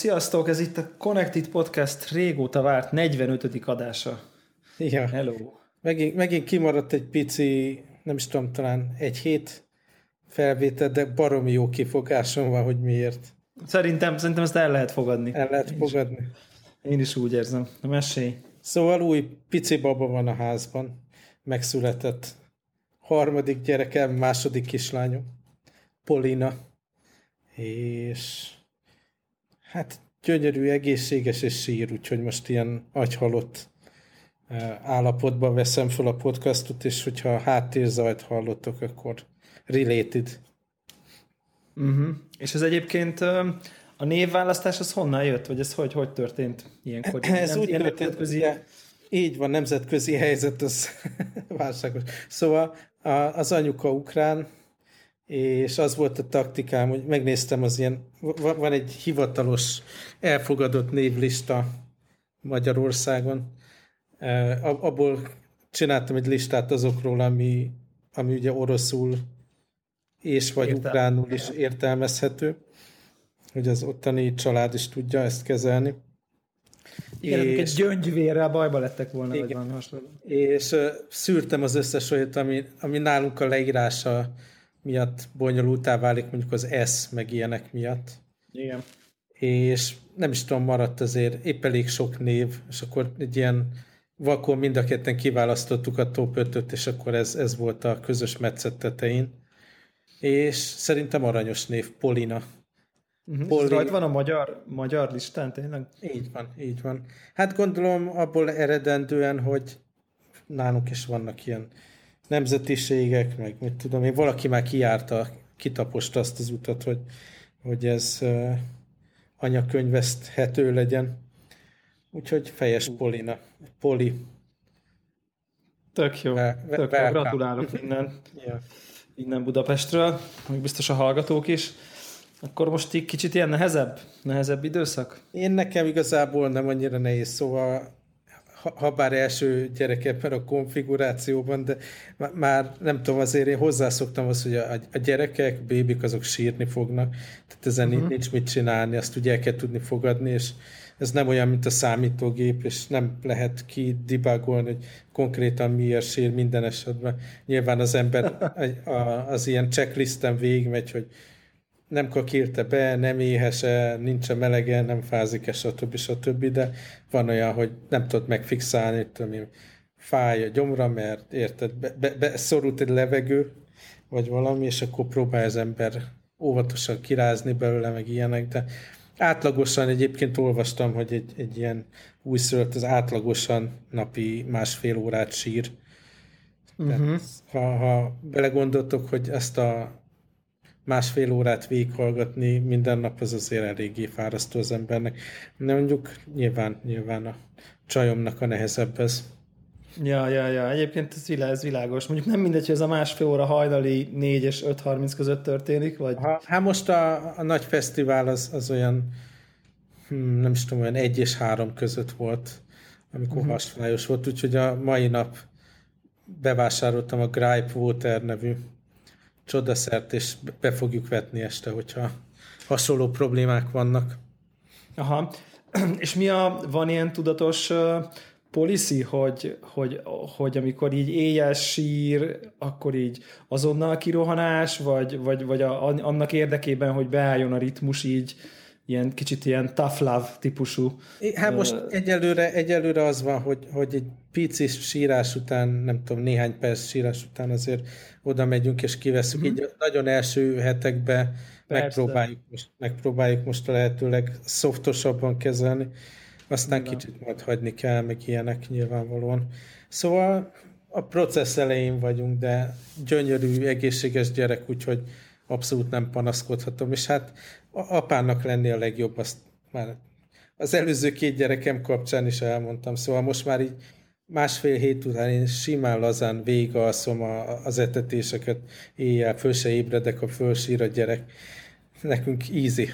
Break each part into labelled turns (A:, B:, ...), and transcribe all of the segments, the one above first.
A: Sziasztok! Ez itt a Connected Podcast régóta várt 45. adása.
B: Ja.
A: Hello.
B: Megint, megint kimaradt egy pici, nem is tudom, talán egy hét felvétel, de baromi jó kifogásom van, hogy miért.
A: Szerintem, szerintem ezt el lehet fogadni.
B: El lehet
A: én
B: fogadni.
A: Is, én is úgy érzem. Na mesélj.
B: Szóval új pici baba van a házban. Megszületett. Harmadik gyerekem, második kislányom. Polina. És hát gyönyörű, egészséges és sír, úgyhogy most ilyen agyhalott állapotban veszem fel a podcastot, és hogyha háttérzajt hallottok, akkor related.
A: Uh-huh. És ez egyébként a névválasztás az honnan jött, vagy ez hogy, hogy történt ilyenkor?
B: Ez Nem, úgy történt, nemzetközi... így van, nemzetközi helyzet, az válságos. Szóval az anyuka ukrán, és az volt a taktikám, hogy megnéztem az ilyen, van egy hivatalos elfogadott névlista Magyarországon, abból csináltam egy listát azokról, ami, ami ugye oroszul és vagy Értem. ukránul is értelmezhető, hogy az ottani család is tudja ezt kezelni.
A: Igen, és, egy gyöngyvérrel bajba lettek volna, igen, vagy valami
B: hasonló. És uh, szűrtem az összes olyat, ami, ami nálunk a leírása miatt bonyolultá válik, mondjuk az S, meg ilyenek miatt.
A: Igen.
B: És nem is tudom, maradt azért épp elég sok név, és akkor egy ilyen vakon mind a ketten kiválasztottuk a top 5 és akkor ez, ez volt a közös metszet tetején. És szerintem aranyos név, Polina.
A: Uh-huh. Poli... Rajt van a magyar, magyar listán tényleg?
B: Így van, így van. Hát gondolom abból eredendően, hogy nálunk is vannak ilyen nemzetiségek, meg mit tudom én, valaki már kijárta, kitaposta azt az utat, hogy, hogy ez uh, anyakönyveszthető legyen. Úgyhogy fejes Polina. Poli.
A: Tök jó. Be, tök jó. Gratulálok innen. ja. Innen Budapestről, még biztos a hallgatók is. Akkor most így kicsit ilyen nehezebb, nehezebb időszak?
B: Én nekem igazából nem annyira nehéz, szóval ha, ha bár első gyerek ebben a konfigurációban, de már nem tudom, azért én hozzászoktam az, hogy a, a gyerekek, bébik azok sírni fognak, tehát ezen uh-huh. nincs mit csinálni, azt ugye el kell tudni fogadni, és ez nem olyan, mint a számítógép, és nem lehet ki debugolni, hogy konkrétan miért sír minden esetben. Nyilván az ember az ilyen checklisten végigmegy, hogy nem kakírte be, nem éhes-e, nincs -e melege, nem fázik-e, stb. stb. De van olyan, hogy nem tudod megfixálni, tudom én, fáj a gyomra, mert érted, be, be, beszorult egy levegő, vagy valami, és akkor próbál az ember óvatosan kirázni belőle, meg ilyenek, de átlagosan egyébként olvastam, hogy egy, egy ilyen újszülött az átlagosan napi másfél órát sír. Uh-huh. ha, ha belegondoltok, hogy ezt a másfél órát végighallgatni minden nap az azért eléggé fárasztó az embernek. De mondjuk nyilván, nyilván a csajomnak a nehezebb ez.
A: Ja, ja, ja. Egyébként ez, világ, ez világos. Mondjuk nem mindegy, hogy ez a másfél óra hajnali 4 és 5.30 között történik, vagy?
B: Ha, hát most a, a nagy fesztivál az, az olyan hm, nem is tudom, olyan 1 és 3 között volt, amikor uh-huh. hasfájos volt, úgyhogy a mai nap bevásároltam a Gripe Water nevű csodaszert, és be fogjuk vetni este, hogyha hasonló problémák vannak.
A: Aha. És mi a, van ilyen tudatos uh, policy, hogy, hogy, hogy amikor így éjjel sír, akkor így azonnal kirohanás, vagy, vagy, vagy a, annak érdekében, hogy beálljon a ritmus így, ilyen kicsit ilyen tough love típusú.
B: Hát most egyelőre, egyelőre az van, hogy, hogy egy pici sírás után, nem tudom, néhány perc sírás után azért oda megyünk és kiveszünk. Uh-huh. Így nagyon első hetekben megpróbáljuk most, megpróbáljuk most a lehetőleg szoftosabban kezelni, aztán Igen. kicsit majd hagyni kell, meg ilyenek nyilvánvalóan. Szóval a processz elején vagyunk, de gyönyörű, egészséges gyerek, úgyhogy abszolút nem panaszkodhatom, és hát apának lenni a legjobb, azt már az előző két gyerekem kapcsán is elmondtam, szóval most már így másfél hét után én simán lazán végigalszom az etetéseket, éjjel föl se ébredek, a fölsír a gyerek. Nekünk easy.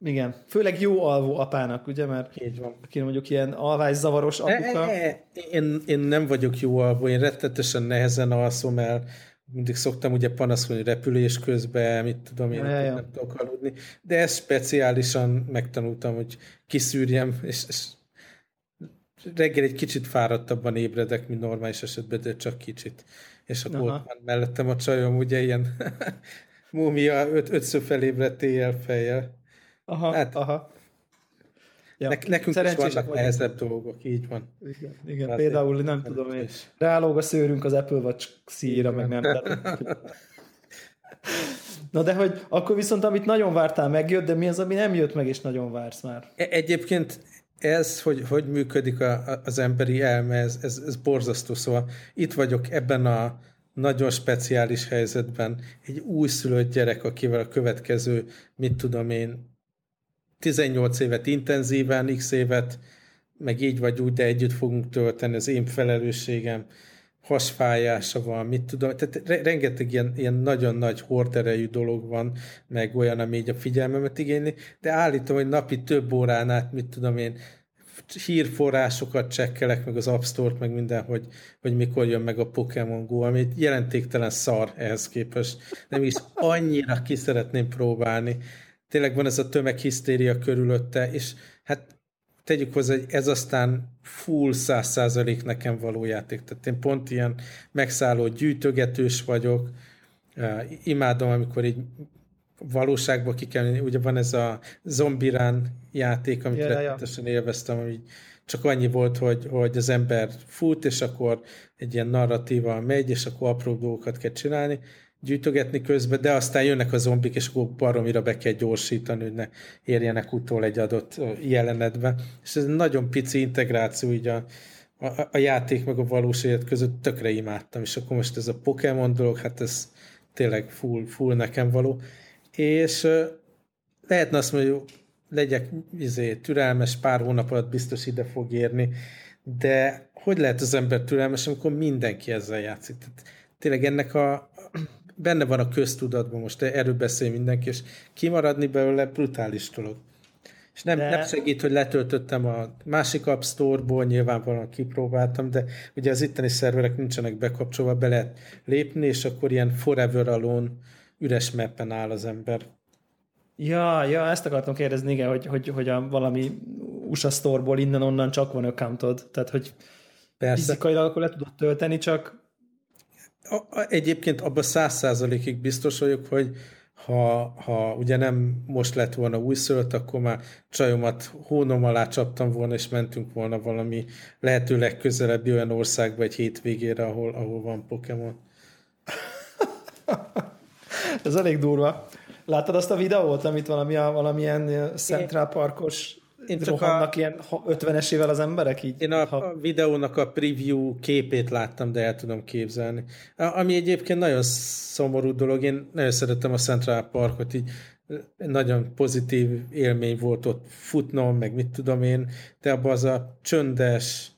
A: Igen, főleg jó alvó apának, ugye, mert
B: Így van.
A: aki mondjuk ilyen alvászavaros apuka. E,
B: e, e, én, én nem vagyok jó alvó, én rettetesen nehezen alszom el, mindig szoktam ugye panaszolni repülés közben, mit tudom én, ja, ja. nem tudok aludni, de ezt speciálisan megtanultam, hogy kiszűrjem, és, és reggel egy kicsit fáradtabban ébredek, mint normális esetben, de csak kicsit. És Aha. ott mellettem a csajom, ugye ilyen múmia, öt, ötször felébredt éjjel fejjel.
A: Aha, hát, aha.
B: Ja, ne, nekünk is vannak nehezebb dolgok, így van.
A: Igen, igen hát például nem tudom én, rálóg a szőrünk az Apple Watch szíra, meg nem. Na de hogy akkor viszont amit nagyon vártál megjött, de mi az, ami nem jött meg, és nagyon vársz már?
B: E- egyébként ez, hogy hogy működik a, az emberi elme, ez, ez, ez borzasztó. Szóval itt vagyok ebben a nagyon speciális helyzetben, egy újszülött gyerek, akivel a következő, mit tudom én, 18 évet intenzíven, x évet, meg így vagy úgy, de együtt fogunk tölteni, az én felelősségem, hasfájása van, mit tudom, tehát rengeteg ilyen, ilyen nagyon nagy horderejű dolog van, meg olyan, ami így a figyelmemet igényli, de állítom, hogy napi több órán át, mit tudom én, hírforrásokat csekkelek, meg az App Store-t, meg minden, hogy, hogy mikor jön meg a Pokémon Go, ami jelentéktelen szar ehhez képest. Nem is annyira ki szeretném próbálni. Tényleg van ez a tömeghisztéria körülötte, és hát tegyük hozzá, hogy ez aztán full száz százalék nekem való játék. Tehát én pont ilyen megszálló gyűjtögetős vagyok, imádom, amikor így valóságba ki kell, ugye van ez a zombirán játék, amit yeah, rettenetesen yeah. élveztem, ami csak annyi volt, hogy, hogy az ember fut, és akkor egy ilyen narratíva megy, és akkor apró dolgokat kell csinálni, gyűjtögetni közben, de aztán jönnek a zombik, és akkor baromira be kell gyorsítani, hogy ne érjenek utól egy adott jelenetbe. És ez nagyon pici integráció így a, a, a játék meg a valós élet között tökre imádtam, és akkor most ez a Pokémon dolog, hát ez tényleg full, full nekem való és lehetne azt mondani, hogy legyek izé, türelmes, pár hónap alatt biztos ide fog érni, de hogy lehet az ember türelmes, amikor mindenki ezzel játszik? Tehát tényleg ennek a benne van a köztudatban, most erről beszél mindenki, és kimaradni belőle brutális dolog. És nem, de... nem segít, hogy letöltöttem a másik App Store-ból, nyilvánvalóan kipróbáltam, de ugye az itteni szerverek nincsenek bekapcsolva, be lehet lépni, és akkor ilyen forever alone üres meppen áll az ember.
A: Ja, ja, ezt akartam kérdezni, igen, hogy, hogy, hogy a valami USA store innen-onnan csak van accountod, tehát hogy Persze. fizikailag akkor le tudod tölteni, csak
B: egyébként abban száz százalékig biztos vagyok, hogy ha, ha ugye nem most lett volna újszölt, akkor már csajomat hónom alá csaptam volna, és mentünk volna valami lehetőleg közelebbi olyan országba egy hétvégére, ahol, ahol van Pokémon.
A: Ez elég durva. Láttad azt a videót, amit valami, valamilyen Central Parkos én csak rohannak a, ilyen 50-esével az emberek így?
B: Én a, ha... a videónak a preview képét láttam, de el tudom képzelni. Ami egyébként nagyon szomorú dolog, én nagyon szeretem a Central Parkot, így nagyon pozitív élmény volt ott futnom, meg mit tudom én, de abban az a csöndes,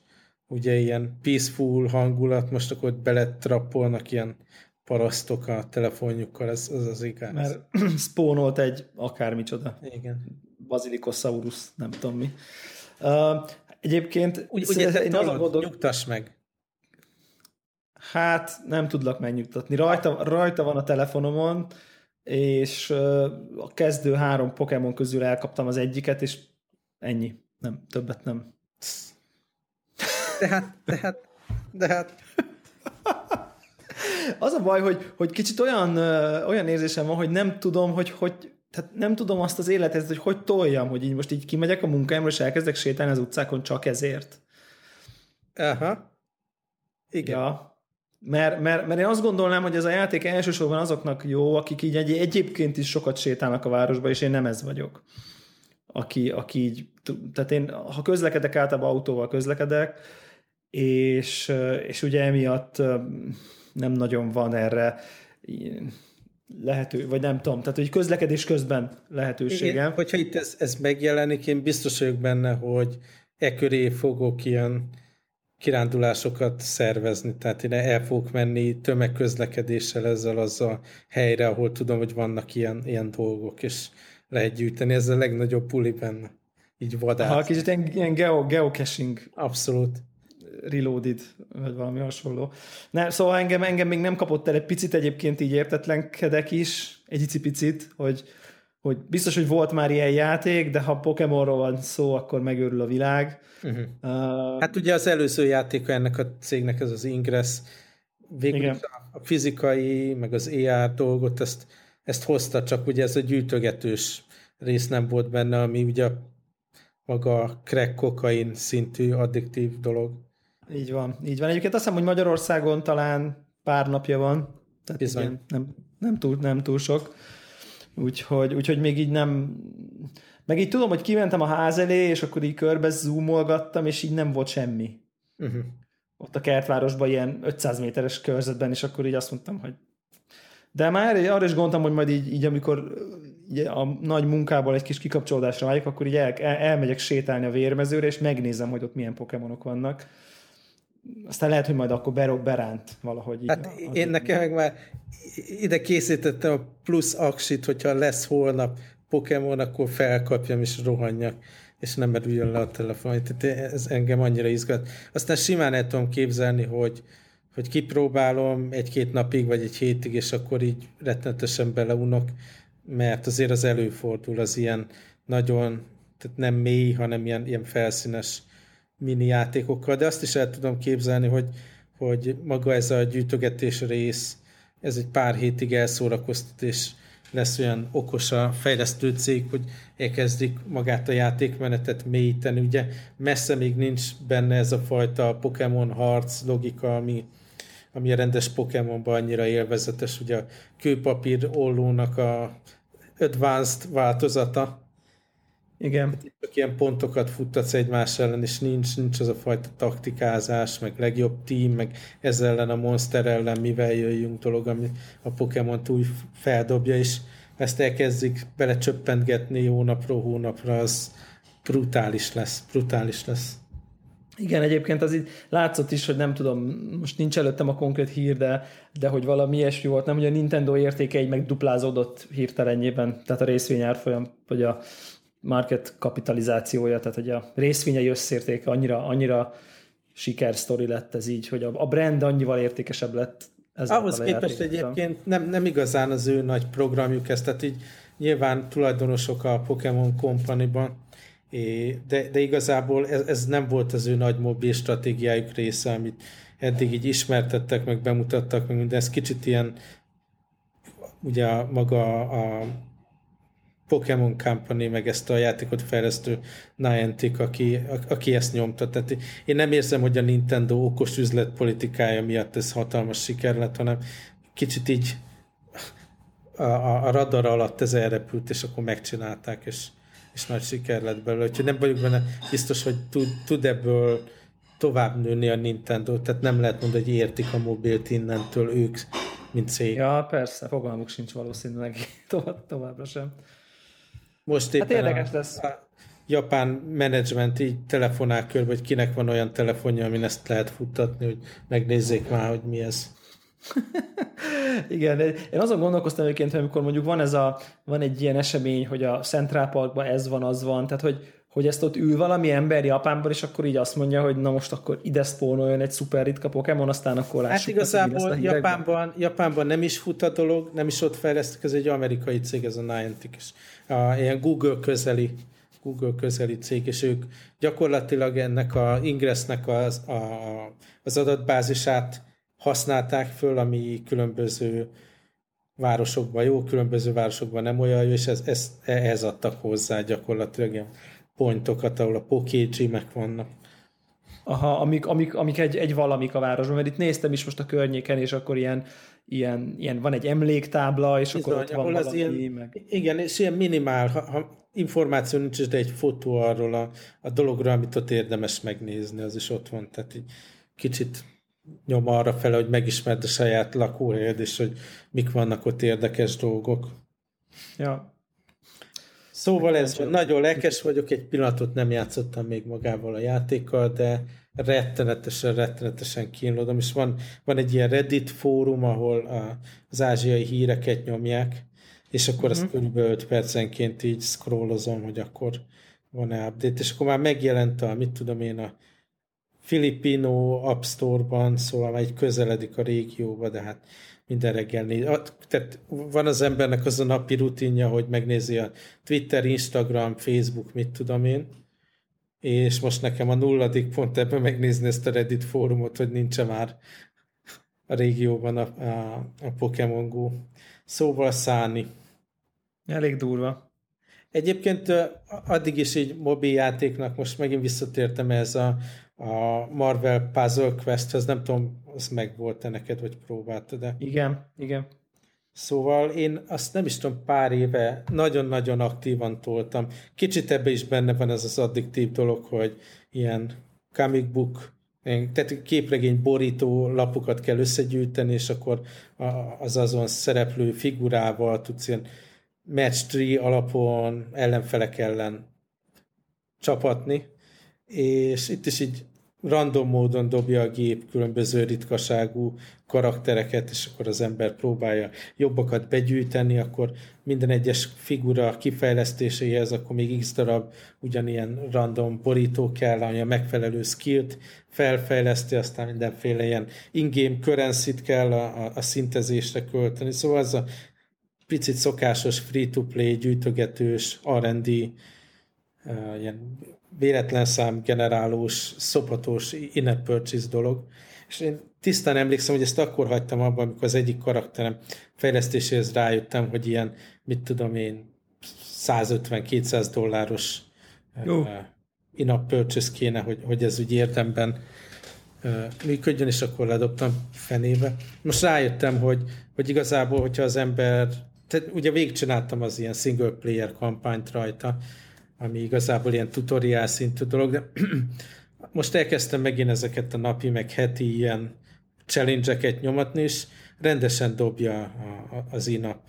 B: ugye ilyen peaceful hangulat, most akkor beletrappolnak ilyen parasztok a telefonjukkal, ez az az igaz.
A: Mert spónolt egy akármicsoda.
B: Igen.
A: Bazilikosaurus, nem tudom mi. Uh, egyébként...
B: Úgy, ugye te én tolod, gondol... nyugtass meg.
A: Hát nem tudlak megnyugtatni. Rajta, rajta van a telefonomon, és a kezdő három Pokémon közül elkaptam az egyiket, és ennyi. Nem, többet nem.
B: De hát, de hát, de hát.
A: Az a baj, hogy, hogy kicsit olyan, olyan érzésem van, hogy nem tudom, hogy, hogy tehát nem tudom azt az életet, hogy hogy toljam, hogy így most így kimegyek a munkámról, és elkezdek sétálni az utcákon csak ezért.
B: Aha. Igen.
A: Ja. Mert, mert, mert én azt gondolnám, hogy ez a játék elsősorban azoknak jó, akik így egy, egyébként is sokat sétálnak a városba, és én nem ez vagyok. Aki, aki így, tehát én, ha közlekedek, általában autóval közlekedek, és, és ugye emiatt nem nagyon van erre lehető, vagy nem tudom, tehát hogy közlekedés közben lehetőségem. Igen,
B: hogyha itt ez, ez megjelenik, én biztos vagyok benne, hogy e köré fogok ilyen kirándulásokat szervezni, tehát én el fogok menni tömegközlekedéssel ezzel az a helyre, ahol tudom, hogy vannak ilyen, ilyen dolgok, és lehet gyűjteni, ez a legnagyobb puli benne. Így vadát.
A: Ha kicsit ilyen, ilyen geo, geocaching.
B: Abszolút
A: Reloaded, vagy valami hasonló. Ne, szóval engem, engem még nem kapott el egy picit egyébként így értetlenkedek is, egy picit, hogy, hogy biztos, hogy volt már ilyen játék, de ha Pokémonról van szó, akkor megőrül a világ. Uh-huh.
B: Uh, hát ugye az előző játéka ennek a cégnek ez az Ingress, végül igen. a fizikai, meg az AR dolgot, ezt, ezt hozta, csak ugye ez a gyűjtögetős rész nem volt benne, ami ugye maga crack kokain szintű addiktív dolog.
A: Így van, így van. Egyébként azt hiszem, hogy Magyarországon talán pár napja van, tehát igen, nem, nem, túl, nem túl sok. Úgyhogy, úgyhogy még így nem... Meg így tudom, hogy kimentem a ház elé, és akkor így körbe zoomolgattam, és így nem volt semmi. Uh-huh. Ott a kertvárosban ilyen 500 méteres körzetben, és akkor így azt mondtam, hogy de már arra is gondoltam, hogy majd így, így amikor így a nagy munkából egy kis kikapcsolódásra vágyok, akkor így el, el, elmegyek sétálni a vérmezőre, és megnézem, hogy ott milyen pokémonok vannak. Aztán lehet, hogy majd akkor berok beránt valahogy.
B: Így hát én így. nekem meg már ide készítettem a plusz aksit, hogyha lesz holnap Pokémon, akkor felkapjam és rohanjak, és nem merüljön le a telefon. Tehát ez engem annyira izgat. Aztán simán el tudom képzelni, hogy, hogy kipróbálom egy-két napig, vagy egy hétig, és akkor így rettenetesen beleunok, mert azért az előfordul az ilyen nagyon, tehát nem mély, hanem ilyen, ilyen felszínes mini játékokkal, de azt is el tudom képzelni, hogy, hogy maga ez a gyűjtögetés rész, ez egy pár hétig elszórakoztat, és lesz olyan okos a fejlesztő cég, hogy elkezdik magát a játékmenetet mélyíteni. Ugye messze még nincs benne ez a fajta Pokémon harc logika, ami, ami a rendes Pokémonban annyira élvezetes. Ugye a kőpapír ollónak a advanced változata,
A: igen.
B: Csak ilyen pontokat futtatsz egymás ellen, és nincs, nincs az a fajta taktikázás, meg legjobb team, meg ezzel ellen a monster ellen mivel jöjjünk dolog, ami a Pokémon túl feldobja, és ezt elkezdik belecsöppentgetni hónapról hónapra, az brutális lesz, brutális lesz.
A: Igen, egyébként az így látszott is, hogy nem tudom, most nincs előttem a konkrét hír, de, de hogy valami ilyesmi volt, nem, hogy a Nintendo értéke egy megduplázódott hirtelenjében, tehát a részvényárfolyam, vagy a market kapitalizációja, tehát hogy a részvényei összértéke annyira, annyira sikersztori lett ez így, hogy a, a brand annyival értékesebb lett.
B: Ez Ahhoz képest egyébként nem, nem igazán az ő nagy programjuk ez, tehát így nyilván tulajdonosok a Pokémon Company-ban, de, de igazából ez, ez nem volt az ő nagy mobil stratégiájuk része, amit eddig így ismertettek, meg bemutattak, meg minden, ez kicsit ilyen ugye a, maga a Pokémon Company, meg ezt a játékot fejlesztő Niantic, aki, aki ezt nyomta. Tehát én nem érzem, hogy a Nintendo okos üzletpolitikája miatt ez hatalmas siker lett, hanem kicsit így a, a, radar alatt ez elrepült, és akkor megcsinálták, és, és nagy siker lett belőle. Úgyhogy nem vagyok benne biztos, hogy tud, tud ebből tovább nőni a Nintendo, tehát nem lehet mondani, hogy értik a mobilt innentől ők, mint cég.
A: Ja, persze, fogalmuk sincs valószínűleg tovább, továbbra sem.
B: Most éppen hát érdekes a, lesz. A japán menedzsment így telefonál körbe, hogy kinek van olyan telefonja, amin ezt lehet futtatni, hogy megnézzék már, hogy mi ez.
A: Igen, én azon gondolkoztam egyébként, hogy amikor mondjuk van ez a, van egy ilyen esemény, hogy a Central Parkban ez van, az van, tehát hogy, hogy ezt ott ül valami ember Japánban, és akkor így azt mondja, hogy na most akkor ide spónoljon egy szuper ritka Pokémon, aztán akkor
B: lássuk. Hát igazából ezt, Japánban, Japánban nem is fut a dolog, nem is ott fejlesztik, ez egy amerikai cég, ez a Niantic is. A, ilyen Google közeli Google közeli cég, és ők gyakorlatilag ennek a Ingressnek az, a, az adatbázisát használták föl, ami különböző városokban jó, különböző városokban nem olyan jó, és ez, ez, ehhez adtak hozzá gyakorlatilag ilyen pontokat, ahol a pokégymek vannak.
A: Aha, amik, amik, amik egy, egy valamik a városban, mert itt néztem is most a környéken, és akkor ilyen, ilyen, ilyen van egy emléktábla, és Bizony, akkor ott van valami,
B: ilyen, meg... Igen, és ilyen minimál, ha, ha információ nincs, de egy fotó arról a, a dologról, amit ott érdemes megnézni, az is ott van, tehát így kicsit nyom arra fele, hogy megismerd a saját lakóhelyed, és hogy mik vannak ott érdekes dolgok.
A: Ja,
B: Szóval ez nagyon lelkes vagyok, egy pillanatot nem játszottam még magával a játékkal, de rettenetesen, rettenetesen kínlódom, és van, van egy ilyen Reddit fórum, ahol a, az ázsiai híreket nyomják, és akkor azt mm-hmm. körülbelül 5 percenként így scrollozom, hogy akkor van-e update, és akkor már megjelent a, mit tudom én, a Filipino App Store-ban, szóval egy közeledik a régióba, de hát minden reggel néz. Tehát van az embernek az a napi rutinja, hogy megnézi a Twitter, Instagram, Facebook, mit tudom én, és most nekem a nulladik pont ebben megnézni ezt a Reddit fórumot, hogy nincs már a régióban a, a, a Pokémon Go. Szóval szállni.
A: Elég durva.
B: Egyébként addig is így mobiljátéknak most megint visszatértem ez a, a Marvel Puzzle Questhez, nem tudom, az meg volt-e neked, vagy próbáltad de
A: Igen, igen.
B: Szóval én azt nem is tudom, pár éve nagyon-nagyon aktívan toltam. Kicsit ebbe is benne van ez az addiktív dolog, hogy ilyen comic book, tehát képregény borító lapokat kell összegyűjteni, és akkor az azon szereplő figurával tudsz ilyen match tree alapon ellenfelek ellen csapatni, és itt is így random módon dobja a gép különböző ritkaságú karaktereket, és akkor az ember próbálja jobbakat begyűjteni, akkor minden egyes figura kifejlesztéséhez akkor még x darab ugyanilyen random borító kell, ami a megfelelő skillt felfejleszti, aztán mindenféle ilyen in-game currency kell a, a, a szintezésre költeni. Szóval ez a picit szokásos free-to-play, gyűjtögetős, R&D, uh, ilyen véletlen szám generálós, szopatos in purchase dolog. És én tisztán emlékszem, hogy ezt akkor hagytam abban, amikor az egyik karakterem fejlesztéséhez rájöttem, hogy ilyen, mit tudom én, 150-200 dolláros uh, in purchase kéne, hogy, hogy ez úgy érdemben uh, működjön, és akkor ledobtam fenébe. Most rájöttem, hogy, hogy igazából, hogyha az ember, tehát ugye végigcsináltam az ilyen single player kampányt rajta, ami igazából ilyen tutoriál szintű dolog, de most elkezdtem megint ezeket a napi, meg heti ilyen challenge-eket nyomatni, és rendesen dobja a, a, az in-app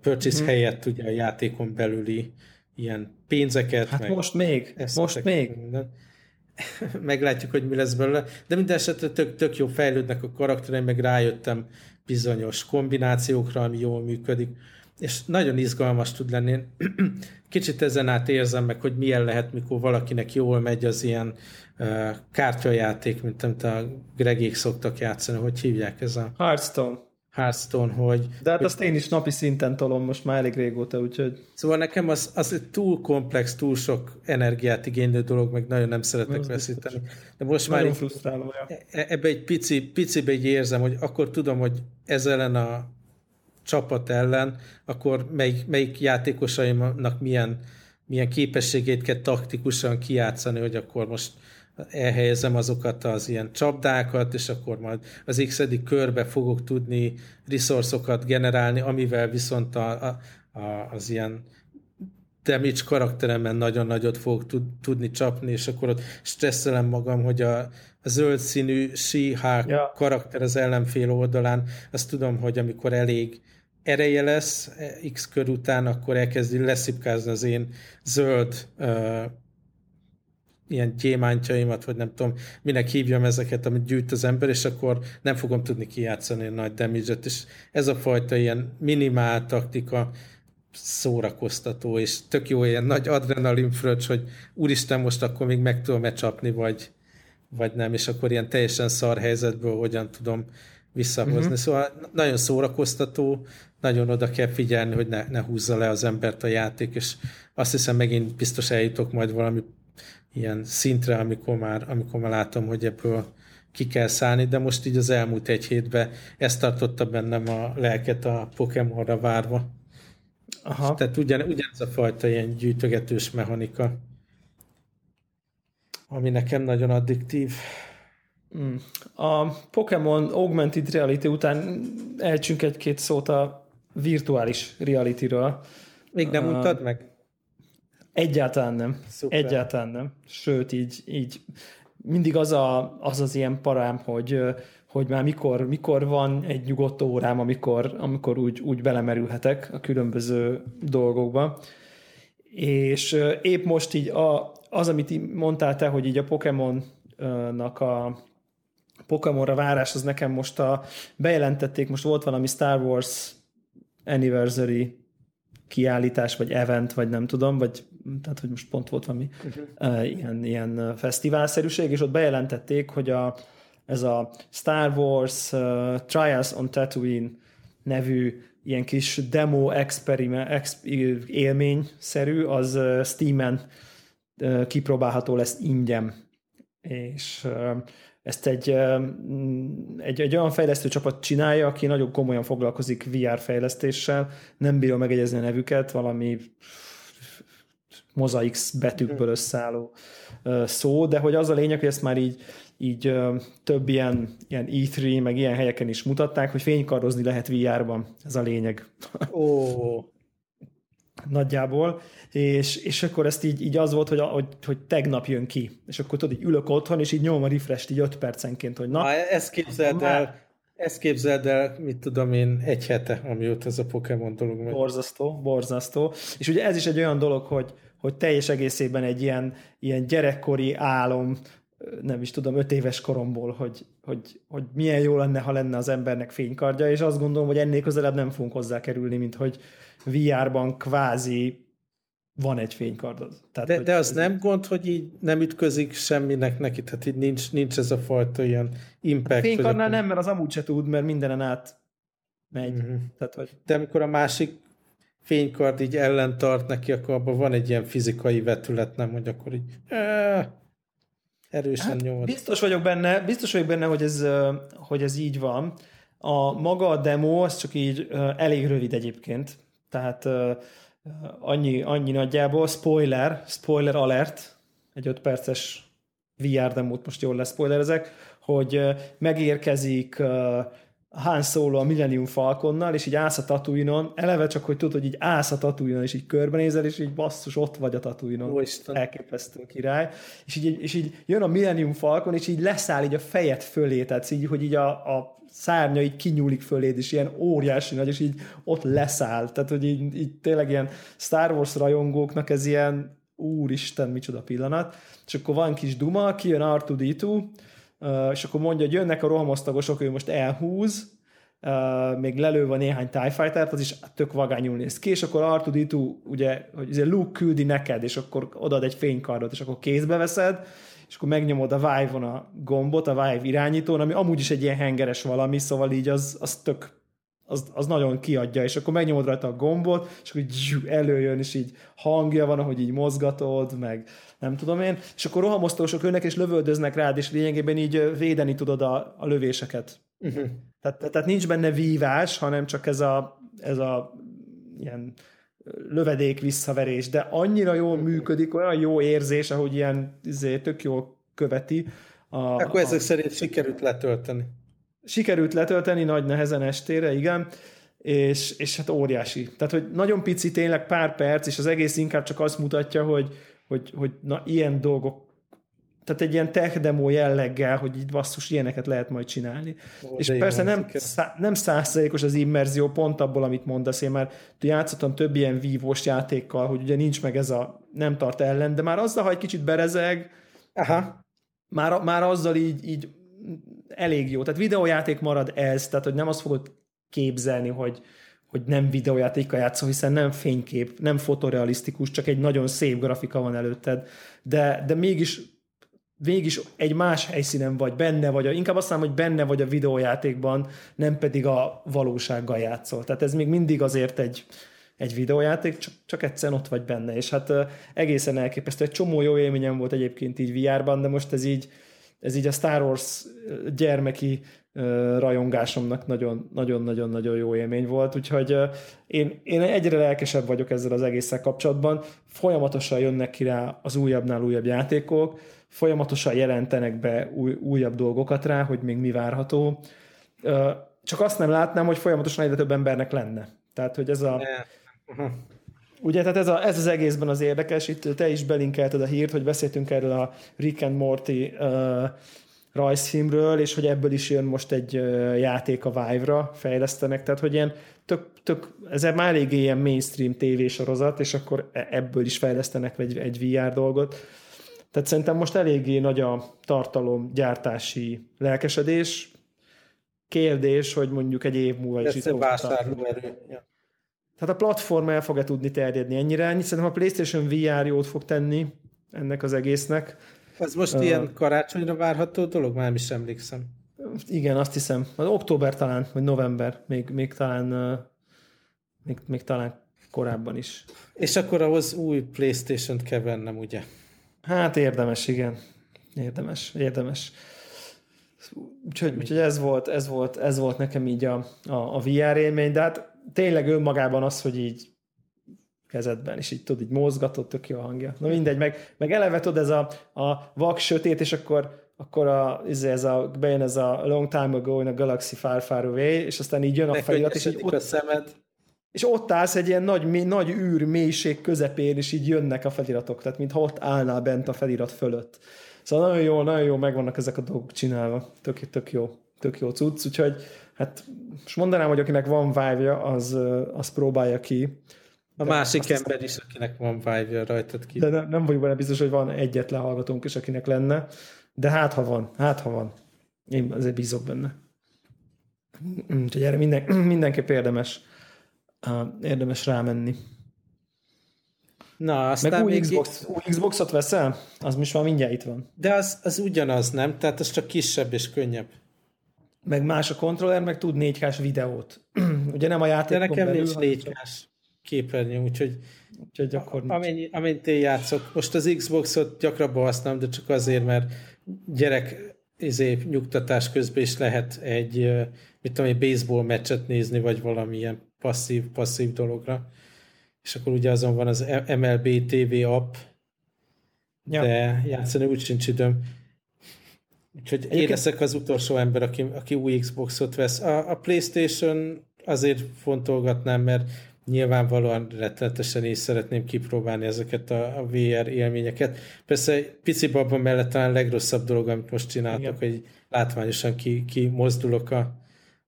B: purchase hmm. helyett ugye a játékon belüli ilyen pénzeket.
A: Hát meg most még, most még. Minden.
B: Meglátjuk, hogy mi lesz belőle. De minden esetre tök, tök jó fejlődnek a karaktereim, meg rájöttem bizonyos kombinációkra, ami jól működik és nagyon izgalmas tud lenni. Kicsit ezen át érzem meg, hogy milyen lehet, mikor valakinek jól megy az ilyen uh, kártyajáték, mint amit a Gregék szoktak játszani, hogy hívják ez a...
A: Hearthstone.
B: Hearthstone, hogy...
A: De hát
B: hogy...
A: azt én is napi szinten tolom most már elég régóta, úgyhogy...
B: Szóval nekem az, az túl komplex, túl sok energiát igénylő dolog, meg nagyon nem szeretek az veszíteni. De most
A: nagyon
B: már
A: frusztráló, ja.
B: E- ebbe egy pici, picibe így érzem, hogy akkor tudom, hogy ez ellen a csapat ellen, akkor melyik, melyik játékosaimnak milyen, milyen képességét kell taktikusan kijátszani, hogy akkor most elhelyezem azokat az ilyen csapdákat, és akkor majd az x körbe fogok tudni resourcokat generálni, amivel viszont a, a, a, az ilyen damage karakteremen nagyon nagyot fogok tud, tudni csapni, és akkor ott stresszelem magam, hogy a zöld színű She-Hulk ja. karakter az ellenfél oldalán, azt tudom, hogy amikor elég ereje lesz X kör után, akkor elkezdi leszipkázni az én zöld uh, ilyen gyémántjaimat, vagy nem tudom, minek hívjam ezeket, amit gyűjt az ember, és akkor nem fogom tudni kijátszani a nagy damage és ez a fajta ilyen minimál taktika szórakoztató, és tök jó ilyen nagy adrenalin fröccs, hogy úristen, most akkor még meg tudom-e csapni, vagy, vagy nem, és akkor ilyen teljesen szar helyzetből hogyan tudom visszahozni. Uh-huh. Szóval nagyon szórakoztató, nagyon oda kell figyelni, hogy ne, ne húzza le az embert a játék, és azt hiszem megint biztos eljutok majd valami ilyen szintre, amikor már, amikor már látom, hogy ebből ki kell szállni, de most így az elmúlt egy hétben ezt tartotta bennem a lelket a Pokémonra várva. Aha. Tehát ugyan, ugyanez a fajta ilyen gyűjtögetős mechanika, ami nekem nagyon addiktív.
A: Mm. A Pokémon Augmented Reality után elcsünk egy-két szót a virtuális reality-ről.
B: Még nem uh, mondtad meg?
A: Egyáltalán nem. Szuper. Egyáltalán nem. Sőt, így, így mindig az, a, az az ilyen parám, hogy, hogy már mikor, mikor van egy nyugodt órám, amikor, amikor úgy, úgy belemerülhetek a különböző dolgokba. És épp most így a, az, amit mondtál te, hogy így a Pokémonnak a Pokémonra várás, az nekem most a bejelentették, most volt valami Star Wars Anniversary kiállítás, vagy event, vagy nem tudom, vagy tehát hogy most pont volt valami uh-huh. ilyen, ilyen fesztiválszerűség, és ott bejelentették, hogy a, ez a Star Wars uh, Trials on Tatooine nevű ilyen kis demo experiment, ex, élményszerű, az uh, Steam-en uh, kipróbálható lesz ingyen. És ezt egy, egy, egy olyan fejlesztő csapat csinálja, aki nagyon komolyan foglalkozik VR fejlesztéssel, nem bírom megegyezni a nevüket, valami mozaix betűkből összeálló szó, de hogy az a lényeg, hogy ezt már így, így több ilyen, ilyen E3, meg ilyen helyeken is mutatták, hogy fénykarozni lehet VR-ban. Ez a lényeg.
B: Ó. Oh.
A: Nagyjából és, és akkor ezt így, így az volt, hogy, hogy, hogy tegnap jön ki, és akkor tudod, így ülök otthon, és így nyomom a refresh így 5 percenként, hogy na.
B: na ezt képzeld el, ezt képzeld el, mit tudom én, egy hete, amióta ez a Pokémon dolog
A: megy. Borzasztó, borzasztó. És ugye ez is egy olyan dolog, hogy, hogy teljes egészében egy ilyen, ilyen gyerekkori álom, nem is tudom, öt éves koromból, hogy, hogy, hogy milyen jó lenne, ha lenne az embernek fénykardja, és azt gondolom, hogy ennél közelebb nem fogunk hozzá kerülni, mint hogy VR-ban kvázi van egy fénykardod.
B: Tehát, de, de az ez nem gond, hogy így nem ütközik semminek neki, tehát így nincs, nincs ez a fajta ilyen impact. A
A: fénykardnál nem, mert az amúgy se tud, mert mindenen át megy. Uh-huh. Tehát, hogy...
B: De amikor a másik fénykard így ellen tart neki, akkor abban van egy ilyen fizikai vetület, nem, hogy akkor így erősen hát, nyomod.
A: Biztos vagyok benne, biztos vagyok benne, hogy ez, hogy ez így van. A maga a demo, az csak így elég rövid egyébként. Tehát annyi, annyi nagyjából, spoiler, spoiler alert, egy 5 perces VR demót most jól lesz spoilerezek, hogy megérkezik Han Solo a Millennium Falconnal, és így állsz a Tatooine-on, eleve csak, hogy tudod, hogy így állsz a Tatooine-on, és így körbenézel, és így basszus, ott vagy a Tatooine-on. Elképesztő király. És így, és így jön a Millennium Falcon, és így leszáll így a fejed fölé, tehát így, hogy így a, a szárnya így kinyúlik föléd, és ilyen óriási nagy, és így ott leszáll. Tehát, hogy így, így tényleg ilyen Star Wars rajongóknak ez ilyen úristen, micsoda pillanat. És akkor van kis duma, kijön R2-D2, és akkor mondja, hogy jönnek a rohamosztagosok, ő most elhúz, Uh, még lelőve néhány TIE az is tök vagányul néz ki, és akkor 2 ugye, hogy ugye Luke küldi neked, és akkor odaad egy fénykardot, és akkor kézbe veszed, és akkor megnyomod a Vive-on a gombot, a Vive irányítón, ami amúgy is egy ilyen hengeres valami, szóval így az, az tök az, az nagyon kiadja, és akkor megnyomod rajta a gombot, és akkor így előjön, és így hangja van, ahogy így mozgatod, meg nem tudom én, és akkor rohamosztósok önnek, és lövöldöznek rád, és lényegében így védeni tudod a, a lövéseket. Uh-huh. Tehát, tehát nincs benne vívás, hanem csak ez a, ez a ilyen lövedék visszaverés, de annyira jól működik, olyan jó érzés, ahogy ilyen izé, tök jól követi.
B: A, Akkor ezek a... szerint sikerült letölteni.
A: Sikerült letölteni nagy nehezen estére, igen, és, és hát óriási. Tehát, hogy nagyon pici, tényleg pár perc, és az egész inkább csak azt mutatja, hogy, hogy, hogy na, ilyen dolgok tehát egy ilyen tech demo jelleggel, hogy itt basszus, ilyeneket lehet majd csinálni. Ó, és persze nem, szá, nem százszerékos az immerzió, pont abból, amit mondasz, én már játszottam több ilyen vívós játékkal, hogy ugye nincs meg ez a nem tart ellen, de már azzal, ha egy kicsit berezeg, Aha. Már, már azzal így, így elég jó. Tehát videójáték marad ez, tehát hogy nem azt fogod képzelni, hogy, hogy nem videójátékkal játszol, hiszen nem fénykép, nem fotorealisztikus, csak egy nagyon szép grafika van előtted, de, de mégis végig egy más helyszínen vagy, benne vagy, inkább azt mondom, hogy benne vagy a videójátékban, nem pedig a valósággal játszol. Tehát ez még mindig azért egy, egy videójáték, csak, csak egyszerűen ott vagy benne, és hát egészen elképesztő. Egy csomó jó élményem volt egyébként így VR-ban, de most ez így, ez így a Star Wars gyermeki rajongásomnak nagyon-nagyon-nagyon jó élmény volt, úgyhogy én, én egyre lelkesebb vagyok ezzel az egésszel kapcsolatban. Folyamatosan jönnek ki rá az újabbnál újabb játékok, folyamatosan jelentenek be új, újabb dolgokat rá, hogy még mi várható. Csak azt nem látnám, hogy folyamatosan egyre több embernek lenne. Tehát, hogy ez a... Ugye, tehát ez, a, ez az egészben az érdekes, itt te is belinkelted a hírt, hogy beszéltünk erről a Rick and Morty uh, rajzfilmről, és hogy ebből is jön most egy uh, játék a Vive-ra, fejlesztenek, tehát hogy ilyen tök, tök, ez már eléggé ilyen mainstream tévésorozat, és akkor e, ebből is fejlesztenek egy, egy VR dolgot. Tehát szerintem most eléggé nagy a tartalom gyártási lelkesedés. Kérdés, hogy mondjuk egy év múlva
B: is itt vásárlóerő. Ja.
A: Tehát a platform el fog-e tudni terjedni ennyire. Szerintem a PlayStation VR jót fog tenni ennek az egésznek.
B: Ez most uh, ilyen karácsonyra várható dolog? Már is emlékszem.
A: Igen, azt hiszem. Az október talán, vagy november, még, még talán uh, még, még talán korábban is.
B: És akkor ahhoz új Playstation-t kell vennem, ugye?
A: Hát érdemes, igen. Érdemes, érdemes. Úgyhogy, úgyhogy ez, volt, ez, volt, ez volt nekem így a, a, a VR élmény, de hát tényleg önmagában az, hogy így kezedben, és így tudod, így mozgatod, tök jó a hangja. Na mindegy, meg, meg eleve tudod, ez a, a vak sötét, és akkor akkor a, izé, ez a, bejön ez a long time ago in a galaxy far, far away, és aztán így jön a felirat, és így
B: ott, a szemed.
A: És ott állsz egy ilyen nagy, nagy űr mélység közepén, és így jönnek a feliratok, tehát mintha ott állnál bent a felirat fölött. Szóval nagyon jó, nagyon jó megvannak ezek a dolgok csinálva. Tök, tök jó, tök jó cucc, úgyhogy hát most mondanám, hogy akinek van vive az, az próbálja ki.
B: A másik ember is, akinek van vive rajtad ki.
A: De nem, nem vagyok benne biztos, hogy van egyetlen hallgatónk is, akinek lenne, de hát ha van, hát ha van. Én azért bízok benne. Úgyhogy erre minden, mindenképp érdemes, érdemes rámenni.
B: Na, aztán
A: Meg új, még... Xbox, új Xboxot veszel? Az most már mindjárt itt van.
B: De az, az ugyanaz, nem? Tehát az csak kisebb és könnyebb.
A: Meg más a kontroller, meg tud 4 k videót. Ugye nem a játék.
B: De nekem belül, nincs 4 k képernyő, úgyhogy,
A: úgyhogy akkor
B: amennyi, amennyit én játszok. Most az Xboxot gyakrabban használom, de csak azért, mert gyerek izé, nyugtatás közben is lehet egy, mit tudom, egy baseball meccset nézni, vagy valamilyen passzív, passzív dologra és akkor ugye azon van az MLB TV app, ja. de játszani úgy sincs időm. Úgyhogy Egyébként... én leszek az utolsó ember, aki, aki új Xboxot vesz. A, a Playstation azért fontolgatnám, mert nyilvánvalóan rettenetesen is szeretném kipróbálni ezeket a, a VR élményeket. Persze pici babban mellett talán a legrosszabb dolog, amit most csináltok, Igen. hogy látványosan ki, ki mozdulok a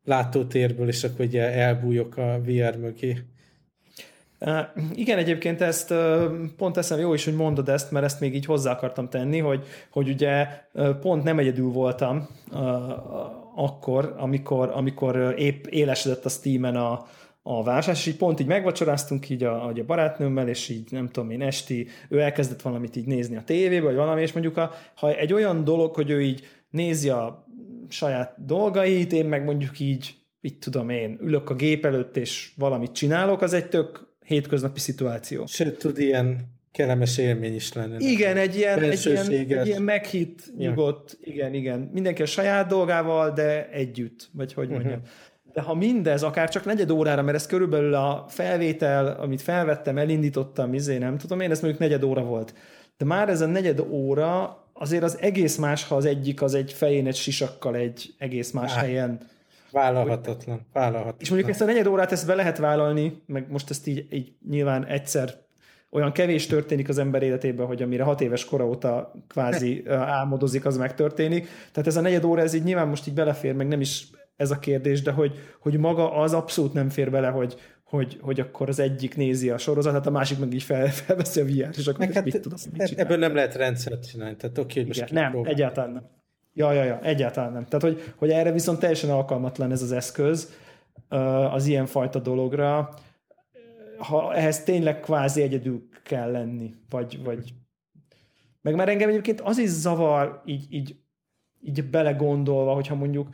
B: látótérből, és akkor ugye elbújok a VR mögé.
A: Igen, egyébként ezt pont eszem jó is, hogy mondod ezt, mert ezt még így hozzá akartam tenni, hogy, hogy ugye pont nem egyedül voltam akkor, amikor, amikor épp élesedett a Steam-en a, a vásárlás, és így pont így megvacsoráztunk így a, a barátnőmmel, és így nem tudom én esti, ő elkezdett valamit így nézni a tévébe, vagy valami, és mondjuk a, ha egy olyan dolog, hogy ő így nézi a saját dolgait, én meg mondjuk így, így tudom én, ülök a gép előtt, és valamit csinálok, az egy tök hétköznapi szituáció.
B: Sőt, tud ilyen kellemes élmény is lenni.
A: Igen, egy ilyen, egy ilyen, egy ilyen meghitt, ja. nyugodt, igen, igen. Mindenki a saját dolgával, de együtt, vagy hogy uh-huh. mondjam. De ha mindez, akár csak negyed órára, mert ez körülbelül a felvétel, amit felvettem, elindítottam, izé, nem tudom én, ez mondjuk negyed óra volt. De már ez a negyed óra azért az egész más, ha az egyik az egy fején egy sisakkal egy egész más Á. helyen
B: Vállalhatatlan, vállalhatatlan.
A: És mondjuk ezt a negyed órát ezt be lehet vállalni, meg most ezt így, így nyilván egyszer olyan kevés történik az ember életében, hogy amire hat éves kora óta kvázi álmodozik, az megtörténik. Tehát ez a negyed óra, ez így nyilván most így belefér, meg nem is ez a kérdés, de hogy, hogy maga az abszolút nem fér bele, hogy, hogy, hogy akkor az egyik nézi a sorozatát, a másik meg így fel, felveszi a VR, és akkor hát, mit tudom,
B: mit Ebből nem lehet rendszert csinálni, tehát oké, hogy most
A: Igen, Nem, egyáltalán nem. Ja, ja, ja, egyáltalán nem. Tehát, hogy, hogy erre viszont teljesen alkalmatlan ez az eszköz az ilyen fajta dologra, ha ehhez tényleg kvázi egyedül kell lenni, vagy, vagy meg már engem egyébként az is zavar így, így, így belegondolva, hogyha mondjuk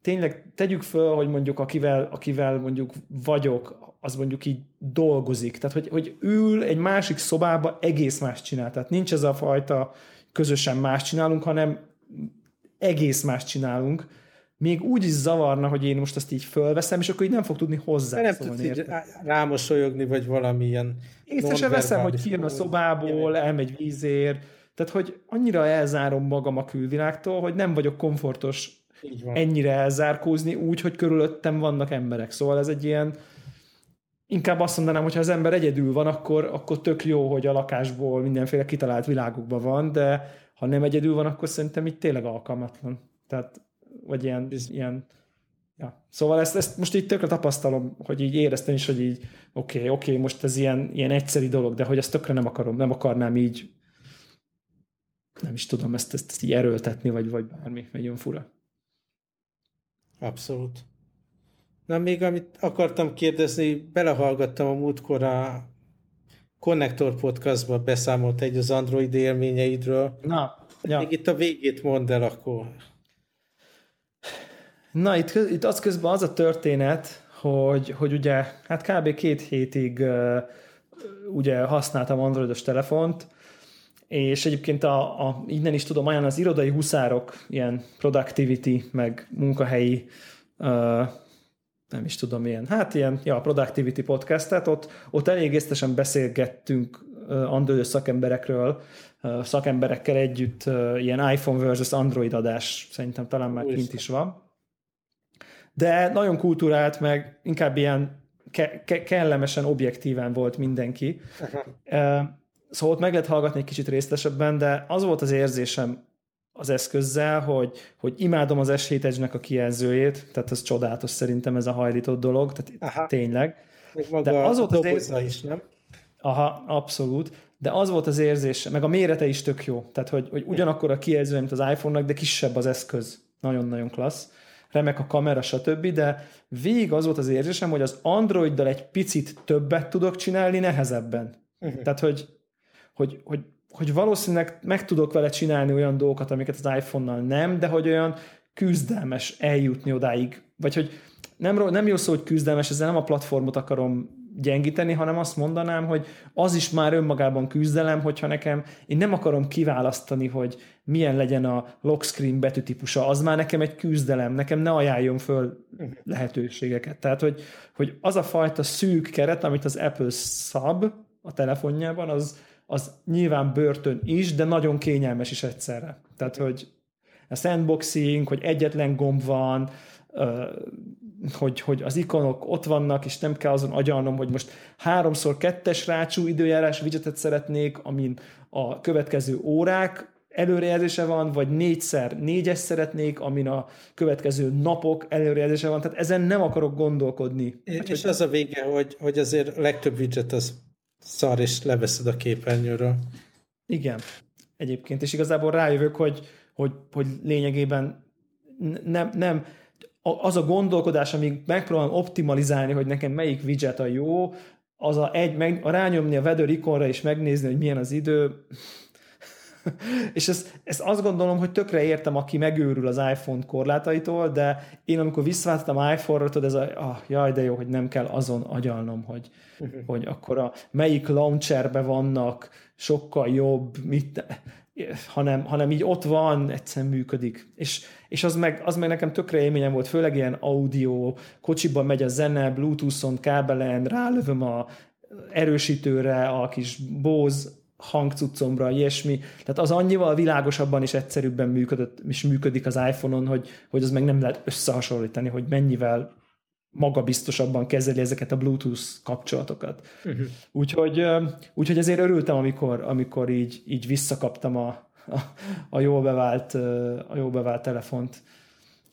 A: tényleg tegyük föl, hogy mondjuk akivel, akivel mondjuk vagyok, az mondjuk így dolgozik. Tehát, hogy, hogy ül egy másik szobába, egész más csinál. Tehát nincs ez a fajta közösen más csinálunk, hanem egész más csinálunk, még úgy is zavarna, hogy én most azt így fölveszem, és akkor így nem fog tudni hozzá.
B: Nem tudsz így rámosolyogni, vagy valamilyen
A: Észre se veszem, hogy kijön a szobából, elmegy vízér, tehát hogy annyira elzárom magam a külvilágtól, hogy nem vagyok komfortos ennyire elzárkózni úgy, hogy körülöttem vannak emberek. Szóval ez egy ilyen, inkább azt mondanám, hogy ha az ember egyedül van, akkor, akkor tök jó, hogy a lakásból mindenféle kitalált világokban van, de ha nem egyedül van, akkor szerintem itt tényleg alkalmatlan. Tehát, vagy ilyen, ilyen ja. Szóval ezt, ezt most így tökre tapasztalom, hogy így éreztem is, hogy így oké, okay, oké, okay, most ez ilyen, ilyen egyszeri dolog, de hogy ezt tökre nem akarom, nem akarnám így nem is tudom ezt, ezt, ezt így erőltetni, vagy, vagy bármi, nagyon fura.
B: Abszolút. Na, még amit akartam kérdezni, belehallgattam a múltkor a Connector podcastba beszámolt egy az Android élményeidről.
A: Na, ja.
B: Még itt a végét mondd el akkor.
A: Na, itt, itt az közben az a történet, hogy, hogy ugye, hát kb. két hétig uh, ugye használtam androidos telefont, és egyébként a, a, innen is tudom ajánlani az irodai huszárok, ilyen productivity, meg munkahelyi uh, nem is tudom milyen, hát ilyen, ja, Productivity podcastet, ott, ott elég észtesen beszélgettünk Android szakemberekről, szakemberekkel együtt ilyen iPhone versus Android adás, szerintem talán már kint is van. De nagyon kultúrált, meg inkább ilyen ke- ke- kellemesen, objektíven volt mindenki. Uh, szóval ott meg lehet hallgatni egy kicsit részletesebben, de az volt az érzésem az eszközzel, hogy, hogy imádom az S7 Edge-nek a kijelzőjét, tehát ez csodálatos szerintem ez a hajlított dolog, tehát Aha. tényleg.
B: Még maga de az volt az érzés, is, nem?
A: Aha, abszolút. De az volt az érzés, meg a mérete is tök jó. Tehát, hogy, hogy ugyanakkor a kijelző, mint az iPhone-nak, de kisebb az eszköz. Nagyon-nagyon klassz. Remek a kamera, stb. De végig az volt az érzésem, hogy az Androiddal egy picit többet tudok csinálni nehezebben. Uh-huh. Tehát, hogy, hogy, hogy hogy valószínűleg meg tudok vele csinálni olyan dolgokat, amiket az iPhone-nal nem, de hogy olyan küzdelmes eljutni odáig. Vagy hogy nem, nem jó szó, hogy küzdelmes, ezzel nem a platformot akarom gyengíteni, hanem azt mondanám, hogy az is már önmagában küzdelem, hogyha nekem, én nem akarom kiválasztani, hogy milyen legyen a lock screen betűtípusa, az már nekem egy küzdelem, nekem ne ajánljon föl lehetőségeket. Tehát, hogy, hogy az a fajta szűk keret, amit az Apple szab a telefonjában, az, az nyilván börtön is, de nagyon kényelmes is egyszerre. Tehát, hogy a sandboxing, hogy egyetlen gomb van, hogy, hogy az ikonok ott vannak, és nem kell azon agyalnom, hogy most háromszor kettes rácsú időjárás widgetet szeretnék, amin a következő órák előrejelzése van, vagy négyszer négyes szeretnék, amin a következő napok előrejelzése van, tehát ezen nem akarok gondolkodni.
B: És, hát, és hogy... az a vége, hogy, hogy azért legtöbb widget az szar, és leveszed a képernyőről.
A: Igen, egyébként, és igazából rájövök, hogy, hogy, hogy lényegében nem, nem, az a gondolkodás, amíg megpróbálom optimalizálni, hogy nekem melyik widget a jó, az a egy, meg, a rányomni a weather ikonra és megnézni, hogy milyen az idő, és ezt, ezt azt gondolom, hogy tökre értem, aki megőrül az iPhone korlátaitól, de én amikor visszaváltottam iPhone-ra, tudod, ez a, ah, jaj, de jó, hogy nem kell azon agyalnom, hogy, uh-huh. hogy akkor a melyik launcherbe vannak, sokkal jobb, mit, hanem, hanem így ott van, egyszerűen működik. És, és az, meg, az meg nekem tökre élményem volt, főleg ilyen audio, kocsiban megy a zene, bluetooth-on, kábelen, rálövöm a erősítőre, a kis Bose hangcuccomra, ilyesmi. Tehát az annyival világosabban és egyszerűbben működött, és működik az iPhone-on, hogy, hogy az meg nem lehet összehasonlítani, hogy mennyivel magabiztosabban kezeli ezeket a Bluetooth kapcsolatokat. Uh-huh. Úgyhogy, úgyhogy ezért örültem, amikor, amikor így, így visszakaptam a, a, a, jól bevált, a jól bevált telefont.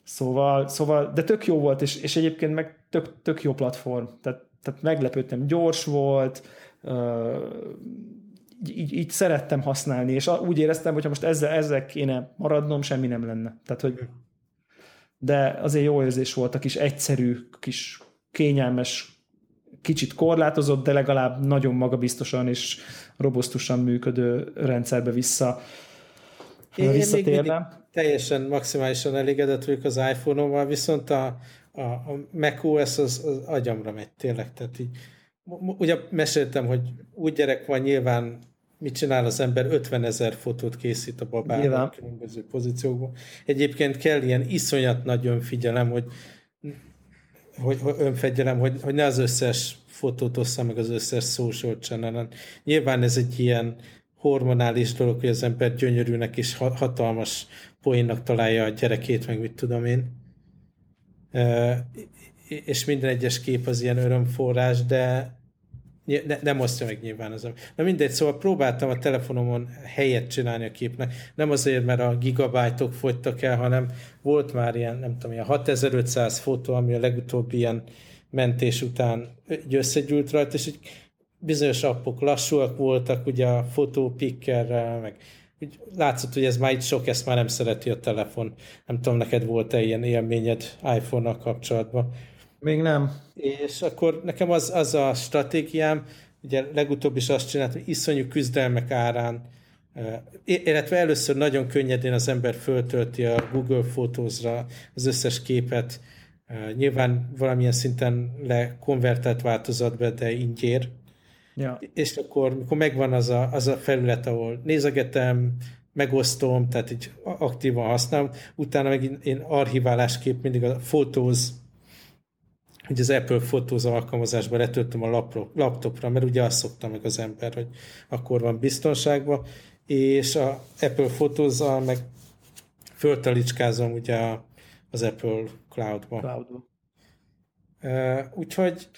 A: Szóval, szóval, de tök jó volt, és, és egyébként meg tök, tök jó platform. Tehát, tehát meglepődtem, gyors volt, így, így szerettem használni, és úgy éreztem, hogy ha most ezzel, ezzel kéne maradnom, semmi nem lenne. Tehát, hogy de azért jó érzés volt a kis egyszerű, kis kényelmes, kicsit korlátozott, de legalább nagyon magabiztosan és robosztusan működő rendszerbe vissza
B: én, visszatérve. Én teljesen maximálisan elégedett vagyok az iPhone-ommal, viszont a, a, a macOS az, az agyamra megy tényleg, tehát így ugye meséltem, hogy úgy gyerek van, nyilván mit csinál az ember? 50 ezer fotót készít a babának különböző pozíciókban. Egyébként kell ilyen iszonyat nagy önfigyelem, hogy, hogy, hogy önfegyelem, hogy, hogy ne az összes fotót ossza meg az összes social channel Nyilván ez egy ilyen hormonális dolog, hogy az ember gyönyörűnek és hatalmas poénnak találja a gyerekét, meg mit tudom én. És minden egyes kép az ilyen örömforrás, de ne, nem osztja meg nyilván az. Na mindegy, szóval próbáltam a telefonomon helyet csinálni a képnek. Nem azért, mert a gigabájtok fogytak el, hanem volt már ilyen, nem tudom, ilyen 6500 fotó, ami a legutóbbi ilyen mentés után összegyűlt rajta, és egy bizonyos appok lassúak voltak, ugye a fotopickerrel, meg úgy látszott, hogy ez már itt sok, ezt már nem szereti a telefon. Nem tudom, neked volt-e ilyen élményed iPhone-nal kapcsolatban.
A: Még nem.
B: És akkor nekem az, az a stratégiám, ugye legutóbb is azt csináltam, hogy iszonyú küzdelmek árán, illetve először nagyon könnyedén az ember föltölti a Google Photos-ra az összes képet, nyilván valamilyen szinten lekonvertált változatba, de ingyér. Ja. És akkor, mikor megvan az a, az a felület, ahol nézegetem, megosztom, tehát így aktívan használom, utána meg én archiválásképp mindig a Photos hogy az Apple Photos alkalmazásban letöltöm a laptopra, mert ugye azt szokta meg az ember, hogy akkor van biztonságban, és a Apple photos meg föltalicskázom ugye az Apple Cloud-ba. Cloud-ba. Uh, úgyhogy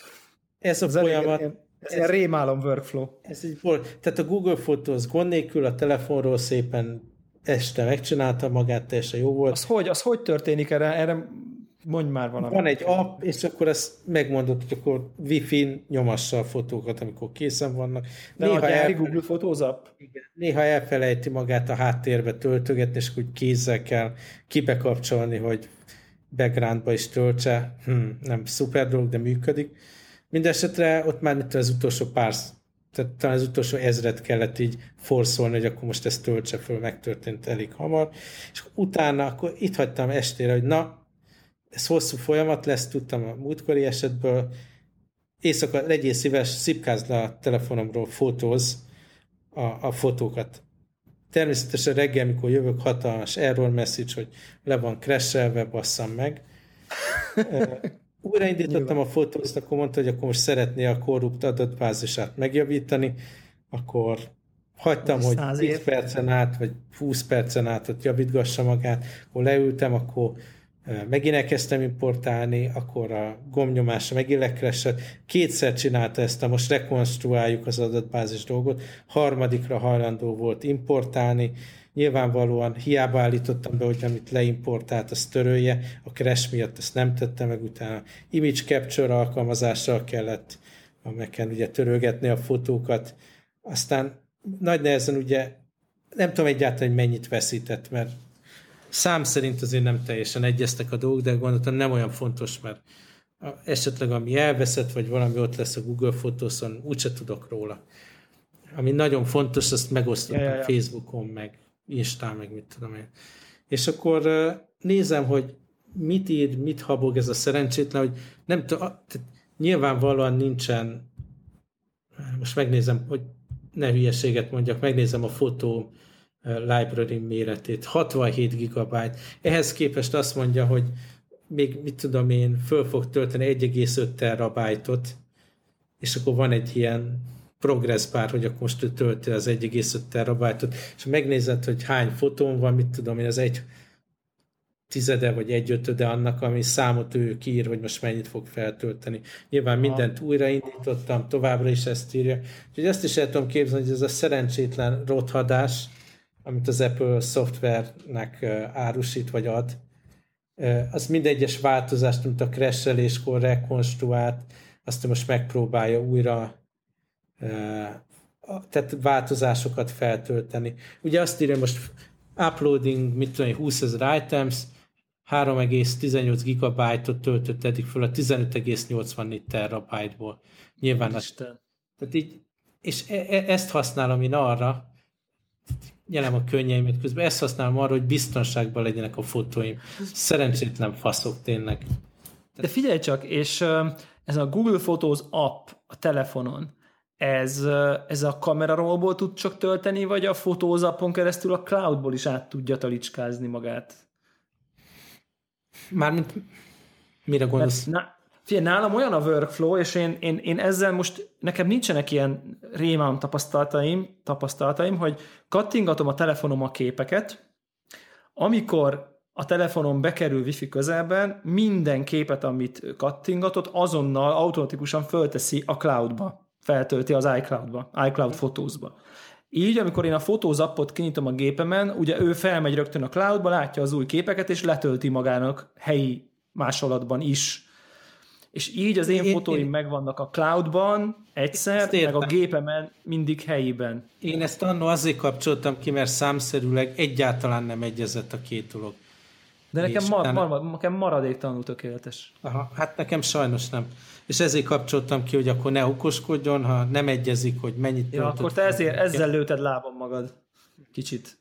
B: ez a ez folyamat...
A: Elég, ez, ez rémálom workflow.
B: Ez így volt. Tehát a Google Photos gond nélkül a telefonról szépen este megcsinálta magát, teljesen jó volt.
A: Az hogy, az hogy történik erre? Erre Mondj már valamit.
B: Van egy app, és akkor ezt megmondod, hogy akkor Wi-Fi nyomassa a fotókat, amikor készen vannak.
A: De néha a gyári Google Photos app?
B: Igen, néha elfelejti magát a háttérbe töltögetni, és úgy kézzel kell kibekapcsolni, hogy backgroundba is töltse. Hm, nem szuper dolog, de működik. Mindenesetre ott már mit az utolsó pár tehát talán az utolsó ezret kellett így forszolni, hogy akkor most ezt töltse föl, megtörtént elég hamar, és utána akkor itt hagytam estére, hogy na, ez hosszú folyamat lesz, tudtam a múltkori esetből, éjszaka legyél szíves, szipkázd le a telefonomról fotóz a, a fotókat. Természetesen reggel, mikor jövök, hatalmas error message, hogy le van crashelve, basszam meg. Újraindítottam a fotózt, akkor mondta, hogy akkor most szeretné a korrupt adatbázisát megjavítani, akkor hagytam, hogy 10 percen át, vagy 20 percen át ott javítgassa magát, akkor leültem, akkor megint elkezdtem importálni, akkor a gombnyomásra megint lekresett. Kétszer csinálta ezt, most rekonstruáljuk az adatbázis dolgot, harmadikra hajlandó volt importálni, nyilvánvalóan hiába állítottam be, hogy amit leimportált, azt törölje, a crash miatt ezt nem tette meg, utána image capture alkalmazással kellett a mac ugye törölgetni a fotókat, aztán nagy nehezen ugye nem tudom egyáltalán, hogy mennyit veszített, mert szám szerint azért nem teljesen egyeztek a dolgok, de gondoltam nem olyan fontos, mert esetleg ami elveszett, vagy valami ott lesz a Google Photos-on, úgyse tudok róla. Ami nagyon fontos, azt megosztom ja, ja, ja. Facebookon, meg Instán, meg mit tudom én. És akkor nézem, hogy mit ír, mit habog ez a szerencsétlen, hogy nem tudom, nyilvánvalóan nincsen, most megnézem, hogy ne hülyeséget mondjak, megnézem a fotó library méretét, 67 gigabyte. Ehhez képest azt mondja, hogy még mit tudom én, föl fog tölteni 1,5 terabájtot, és akkor van egy ilyen progress bar, hogy akkor most ő tölti az 1,5 terabájtot, és megnézed, hogy hány fotón van, mit tudom én, az egy tizede vagy egy ötöde annak, ami számot ő kiír, hogy most mennyit fog feltölteni. Nyilván mindent újraindítottam, továbbra is ezt írja. Úgyhogy ezt is el tudom képzelni, hogy ez a szerencsétlen rothadás, amit az Apple szoftvernek árusít vagy ad, az mindegyes változást, mint a crasheléskor rekonstruált, azt most megpróbálja újra tehát változásokat feltölteni. Ugye azt írja most uploading, mit tudom, 20 ezer items, 3,18 gigabyte-ot töltött eddig föl a 15,84 terabyte-ból. Nyilván az, tehát így, és e, e, ezt használom én arra, nyelem a könnyeimet közben, ezt használom arra, hogy biztonságban legyenek a fotóim. Szerencsétlen faszok tényleg.
A: De figyelj csak, és ez a Google Photos app a telefonon, ez, ez a kamerarolból tud csak tölteni, vagy a Photos appon keresztül a cloudból is át tudja talicskázni magát?
B: Mármint mire gondolsz?
A: Mert, na, Figyelj, nálam olyan a workflow, és én, én, én ezzel most, nekem nincsenek ilyen rémám tapasztalataim, tapasztalataim, hogy kattingatom a telefonom a képeket, amikor a telefonon bekerül wifi közelben, minden képet, amit kattingatott, azonnal automatikusan fölteszi a cloudba, feltölti az iCloudba, iCloud fotózba. Így, amikor én a Photos appot kinyitom a gépemen, ugye ő felmegy rögtön a cloudba, látja az új képeket, és letölti magának helyi másolatban is és így az én, én fotóim én, megvannak a cloudban egyszer, meg a gépemen mindig helyiben.
B: Én ezt annó azért kapcsoltam ki, mert számszerűleg egyáltalán nem egyezett a két dolog.
A: De nekem, mar, mar, nekem maradéktalanul tökéletes.
B: Aha, hát nekem sajnos nem. És ezért kapcsoltam ki, hogy akkor ne okoskodjon, ha nem egyezik, hogy mennyit
A: Ja, akkor te ezért, ezzel lőted lábam magad. Kicsit.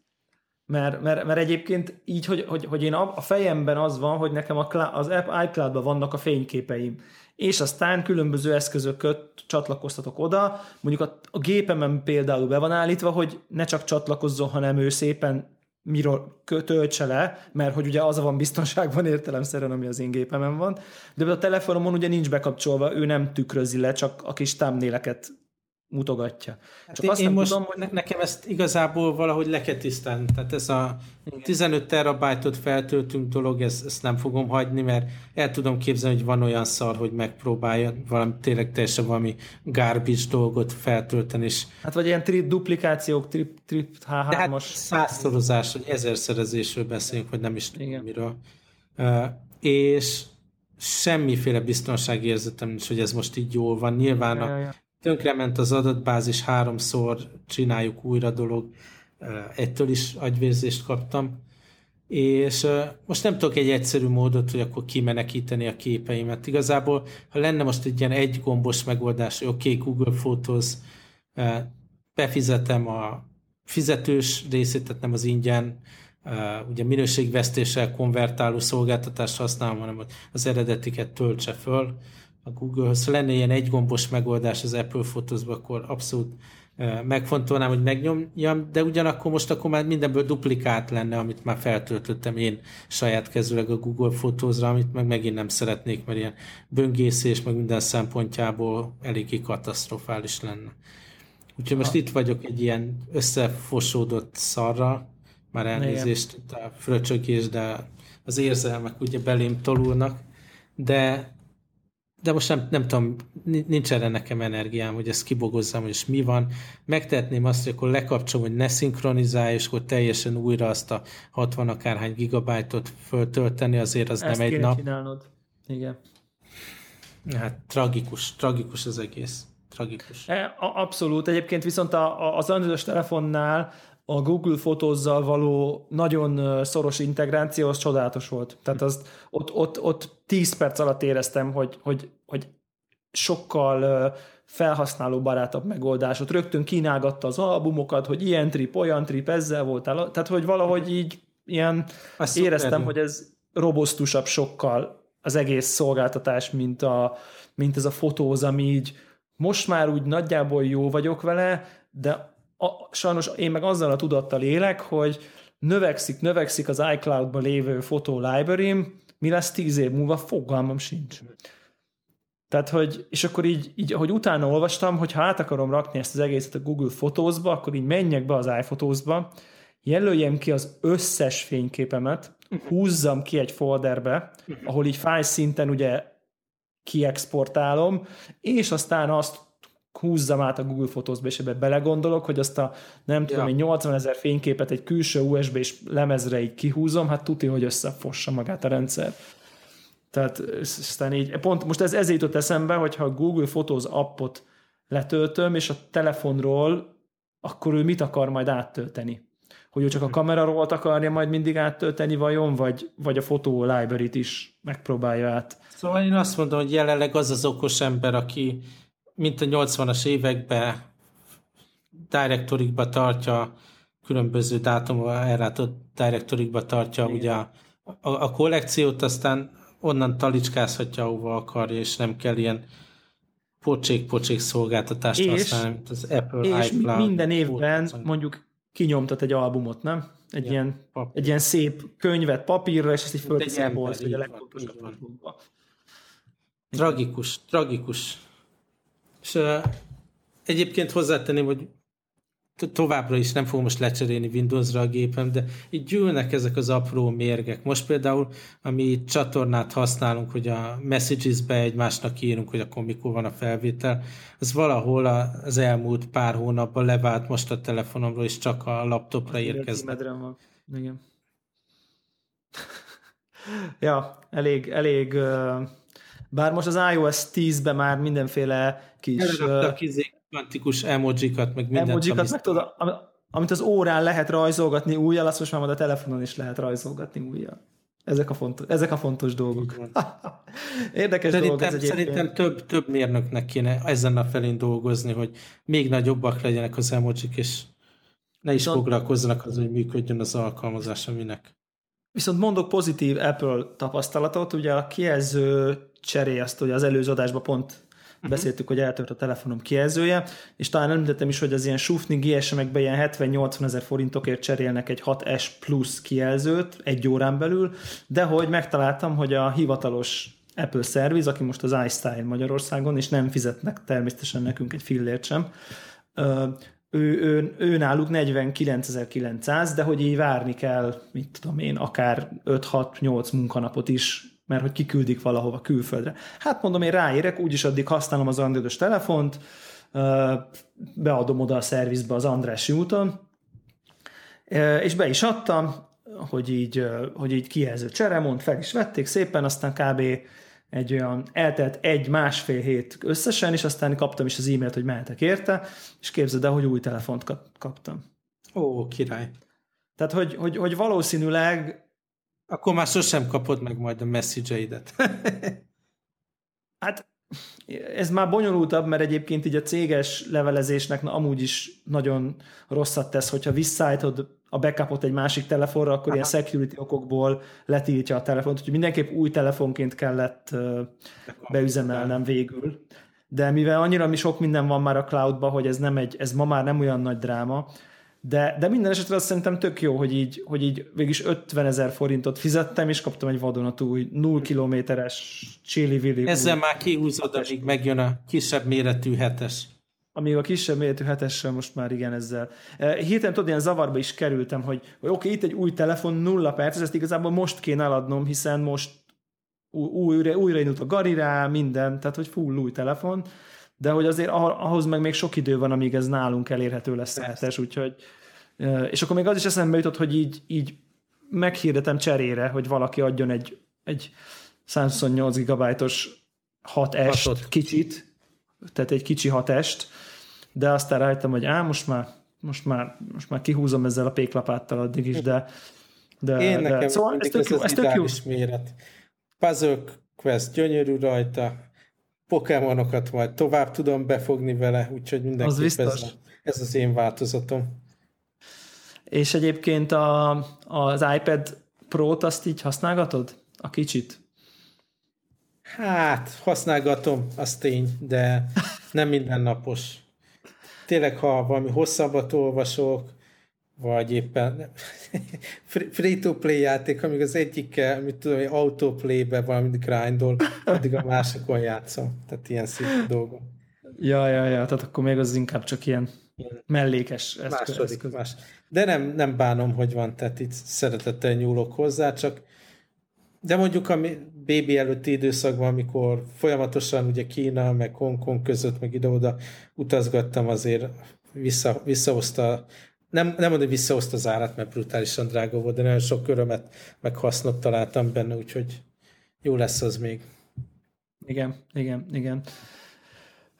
A: Mert, mert, mert egyébként így, hogy, hogy, hogy én a, a fejemben az van, hogy nekem a, az app iCloud-ban vannak a fényképeim, és aztán különböző eszközököt csatlakoztatok oda, mondjuk a, a gépemen például be van állítva, hogy ne csak csatlakozzon, hanem ő szépen miről töltse le, mert hogy ugye az van biztonságban értelemszerűen, ami az én gépemen van, de a telefonomon ugye nincs bekapcsolva, ő nem tükrözi le, csak a kis thumbnaileket mutogatja.
B: Hát Csak én, azt én nem most tudom, hogy... nekem ezt igazából valahogy le kell tisztelni. Tehát ez a 15 terabájtot feltöltünk dolog, ezt, ezt nem fogom hagyni, mert el tudom képzelni, hogy van olyan szar, hogy megpróbálja valami tényleg teljesen valami garbage dolgot feltölteni. És...
A: Hát vagy ilyen tri duplikációk, trip, trip H3-as. De hát
B: százszorozás, hogy ezerszerezésről beszélünk, vagy nem is tudom miről. Uh, és semmiféle biztonságérzetem nincs, hogy ez most így jól van. Nyilván ja, ja, ja tönkrement az adatbázis, háromszor csináljuk újra dolog, ettől is agyvérzést kaptam, és most nem tudok egy egyszerű módot, hogy akkor kimenekíteni a képeimet. Igazából, ha lenne most egy ilyen egy gombos megoldás, hogy oké, okay, Google Photos, befizetem a fizetős részét, tehát nem az ingyen, ugye minőségvesztéssel konvertáló szolgáltatást használom, hanem az eredetiket töltse föl, a Google-höz. Lenne ilyen egygombos megoldás az Apple photos akkor abszolút megfontolnám, hogy megnyomjam, de ugyanakkor most akkor már mindenből duplikált lenne, amit már feltöltöttem én saját kezűleg a Google Photos-ra, amit meg megint nem szeretnék, mert ilyen böngészés, meg minden szempontjából eléggé katasztrofális lenne. Úgyhogy most ha. itt vagyok egy ilyen összefosódott szarra, már elnézést a fröcsögés, de az érzelmek ugye belém tolulnak, de de most nem, nem tudom, nincs erre nekem energiám, hogy ezt kibogozzam, hogy mi van. Megtehetném azt, hogy akkor lekapcsolom, hogy ne szinkronizálj, és akkor teljesen újra azt a 60 akárhány gigabájtot föltölteni, azért az ezt nem egy nap.
A: Csinálnod. Igen.
B: Hát tragikus, tragikus az egész. Tragikus.
A: E, abszolút. Egyébként viszont a, a, az androidos telefonnál a Google fotózzal való nagyon szoros integráció az csodálatos volt. Tehát az, ott, ott, ott 10 perc alatt éreztem, hogy, hogy, hogy sokkal felhasználó barátabb megoldás. Ott rögtön kínálgatta az albumokat, hogy ilyen trip, olyan trip, ezzel voltál. Tehát, hogy valahogy így ilyen Azt éreztem, szuper. hogy ez robosztusabb sokkal az egész szolgáltatás, mint, a, mint ez a fotóz, ami így most már úgy nagyjából jó vagyok vele, de a, sajnos én meg azzal a tudattal élek, hogy növekszik, növekszik az iCloud-ban lévő fotó library mi lesz tíz év múlva, fogalmam sincs. Tehát, hogy, és akkor így, így, ahogy utána olvastam, hogy ha át akarom rakni ezt az egészet a Google Photos-ba, akkor így menjek be az iPhotos-ba, jelöljem ki az összes fényképemet, húzzam ki egy folderbe, ahol így fájl szinten ugye kiexportálom, és aztán azt húzzam át a Google Photos-ba, és ebbe belegondolok, hogy azt a nem tudom, ja. 80 ezer fényképet egy külső USB-s lemezre így kihúzom, hát tuti, hogy összefossa magát a rendszer. Tehát aztán így, pont most ez ezért jutott eszembe, hogyha a Google Photos appot letöltöm, és a telefonról, akkor ő mit akar majd áttölteni? Hogy ő csak a kameraról akarja majd mindig áttölteni vajon, vagy, vagy a fotó library-t is megpróbálja át.
B: Szóval én azt mondom, hogy jelenleg az az okos ember, aki mint a 80-as években directorikba tartja, különböző dátumra ellátott directorikba tartja Igen. ugye a, a, a kollekciót, aztán onnan talicskázhatja, ahova akarja, és nem kell ilyen pocsék-pocsék szolgáltatást és, használni, mint az Apple
A: és iCloud. minden évben fót, mondjuk kinyomtat egy albumot, nem? Egy, ja, ilyen, egy ilyen szép könyvet papírra, és ezt így bolsz, hogy a legfontosabb.
B: Tragikus, tragikus. És uh, egyébként hozzátenném, hogy továbbra is nem fogom most lecserélni Windowsra a gépem, de így gyűlnek ezek az apró mérgek. Most például, ami csatornát használunk, hogy a messages-be egymásnak írunk, hogy akkor mikor van a felvétel, az valahol az elmúlt pár hónapban levált most a telefonomról, és csak a laptopra érkeznek.
A: van. Igen. ja, elég, elég bár most az iOS 10-ben már mindenféle kis...
B: Előraktak izé, kvantikus emojikat, meg mindent.
A: Emojikat, meg tudod, amit az órán lehet rajzolgatni újjal, azt most már a telefonon is lehet rajzolgatni újjal. Ezek a fontos, ezek a fontos dolgok. Érdekes
B: szerintem,
A: dolog ez egyébként.
B: Szerintem több, több mérnöknek kéne ezen a felén dolgozni, hogy még nagyobbak legyenek az emojik, és ne is Viszont... foglalkozzanak az, hogy működjön az alkalmazás, aminek.
A: Viszont mondok pozitív Apple tapasztalatot, ugye a kijelző cseré, azt ugye az előző adásban pont. Beszéltük, hogy eltört a telefonom kijelzője, és talán említettem is, hogy az ilyen sufni GSM-ekben ilyen 70-80 ezer forintokért cserélnek egy 6S Plus kijelzőt egy órán belül, de hogy megtaláltam, hogy a hivatalos Apple szerviz, aki most az iStyle Magyarországon, és nem fizetnek természetesen nekünk egy fillért sem, ő, ő, ő náluk 49.900, de hogy így várni kell, mit tudom én, akár 5-6-8 munkanapot is, mert hogy kiküldik valahova külföldre. Hát mondom, én ráérek, úgyis addig használom az androidos telefont, beadom oda a szervizbe az Andrássy úton, és be is adtam, hogy így, hogy így kijelző csere, mond, fel is vették szépen, aztán kb egy olyan, eltelt egy-másfél hét összesen, és aztán kaptam is az e-mailt, hogy mehetek érte, és képzeld el, hogy új telefont kaptam.
B: Ó, király.
A: Tehát, hogy, hogy, hogy valószínűleg...
B: Akkor már sosem kapod meg majd a message-eidet.
A: hát ez már bonyolultabb, mert egyébként így a céges levelezésnek na, amúgy is nagyon rosszat tesz, hogyha visszaállítod a backupot egy másik telefonra, akkor Aha. ilyen security okokból letiltja a telefont, úgyhogy mindenképp új telefonként kellett beüzemelnem végül. De mivel annyira mi sok minden van már a cloudba, hogy ez, nem egy, ez ma már nem olyan nagy dráma, de, de minden esetre azt szerintem tök jó, hogy így, hogy így végig 50 ezer forintot fizettem, és kaptam egy vadonatúj 0 kilométeres chili villi.
B: Ezzel már kihúzod, amíg megjön a kisebb méretű hetes.
A: Amíg a kisebb méretű hetessel most már igen ezzel. E, hirtelen tudod, ilyen zavarba is kerültem, hogy, hogy oké, okay, itt egy új telefon, nulla perc, ezt igazából most kéne eladnom, hiszen most újra, újra indult a gari rá, minden, tehát hogy full új telefon, de hogy azért ahhoz meg még sok idő van, amíg ez nálunk elérhető lesz a hetes, úgyhogy és akkor még az is eszembe jutott, hogy így, így meghirdetem cserére, hogy valaki adjon egy, egy 128 gigabájtos 6S kicsit, tehát egy kicsi hatest, de aztán rájöttem, hogy á, most már, most már, most már kihúzom ezzel a péklapáttal addig is, de,
B: de, Én de nekem szóval ez tök jó, ez tök jó. méret. Puzzle Quest gyönyörű rajta, Pokémonokat majd tovább tudom befogni vele, úgyhogy mindenképp az ez, ez az én változatom.
A: És egyébként a, az iPad Pro-t azt így használgatod? A kicsit?
B: Hát, használgatom, az tény, de nem mindennapos. Tényleg, ha valami hosszabbat olvasok, vagy éppen free-to-play játék, amíg az egyikkel, mit tudom, autoplay-be valamit grindol, addig a másokon játszom. Tehát ilyen szép dolgok.
A: Ja, ja, ja, tehát akkor még az inkább csak ilyen mellékes
B: eszköz. Második, más. De nem, nem bánom, hogy van, tehát itt szeretettel nyúlok hozzá, csak de mondjuk a bébi előtti időszakban, amikor folyamatosan ugye Kína, meg Hongkong között, meg ide-oda utazgattam, azért vissza, visszahozta, nem, nem mondom, hogy visszahozta az árat, mert brutálisan drága volt, de nagyon sok örömet, meg hasznot találtam benne, úgyhogy jó lesz az még.
A: Igen, igen, igen.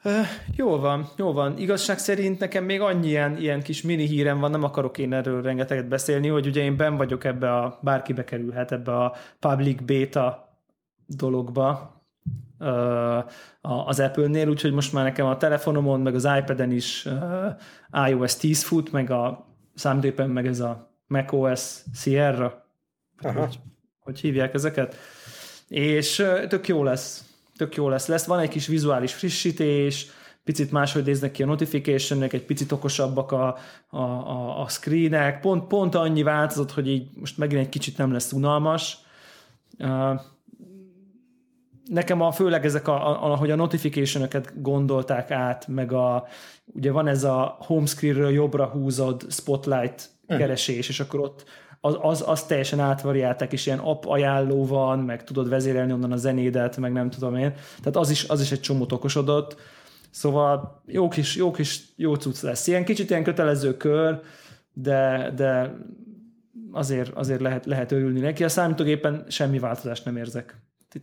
A: Uh, jól van, jól van. Igazság szerint nekem még annyi ilyen, ilyen kis mini hírem van, nem akarok én erről rengeteget beszélni, hogy ugye én ben vagyok ebbe a, bárki bekerülhet ebbe a public beta dologba az Apple-nél, úgyhogy most már nekem a telefonomon, meg az iPad-en is iOS 10 fut, meg a számítógépen meg ez a macOS Sierra, hogy, hogy hívják ezeket, és tök jó lesz tök jó lesz. lesz. Van egy kis vizuális frissítés, picit máshogy néznek ki a notification egy picit okosabbak a, a, a, a screenek, pont, pont annyi változott, hogy így most megint egy kicsit nem lesz unalmas. Nekem a, főleg ezek, a, a, ahogy a notification gondolták át, meg a, ugye van ez a home screenről jobbra húzod spotlight hm. keresés, és akkor ott az, az, az teljesen átvariálták, és ilyen app ajánló van, meg tudod vezérelni onnan a zenédet, meg nem tudom én. Tehát az is, az is egy csomó okosodott. Szóval jó kis, jó kis, jó cucc lesz. Ilyen kicsit ilyen kötelező kör, de, de azért, azért lehet, lehet örülni neki. A számítógépen semmi változást nem érzek.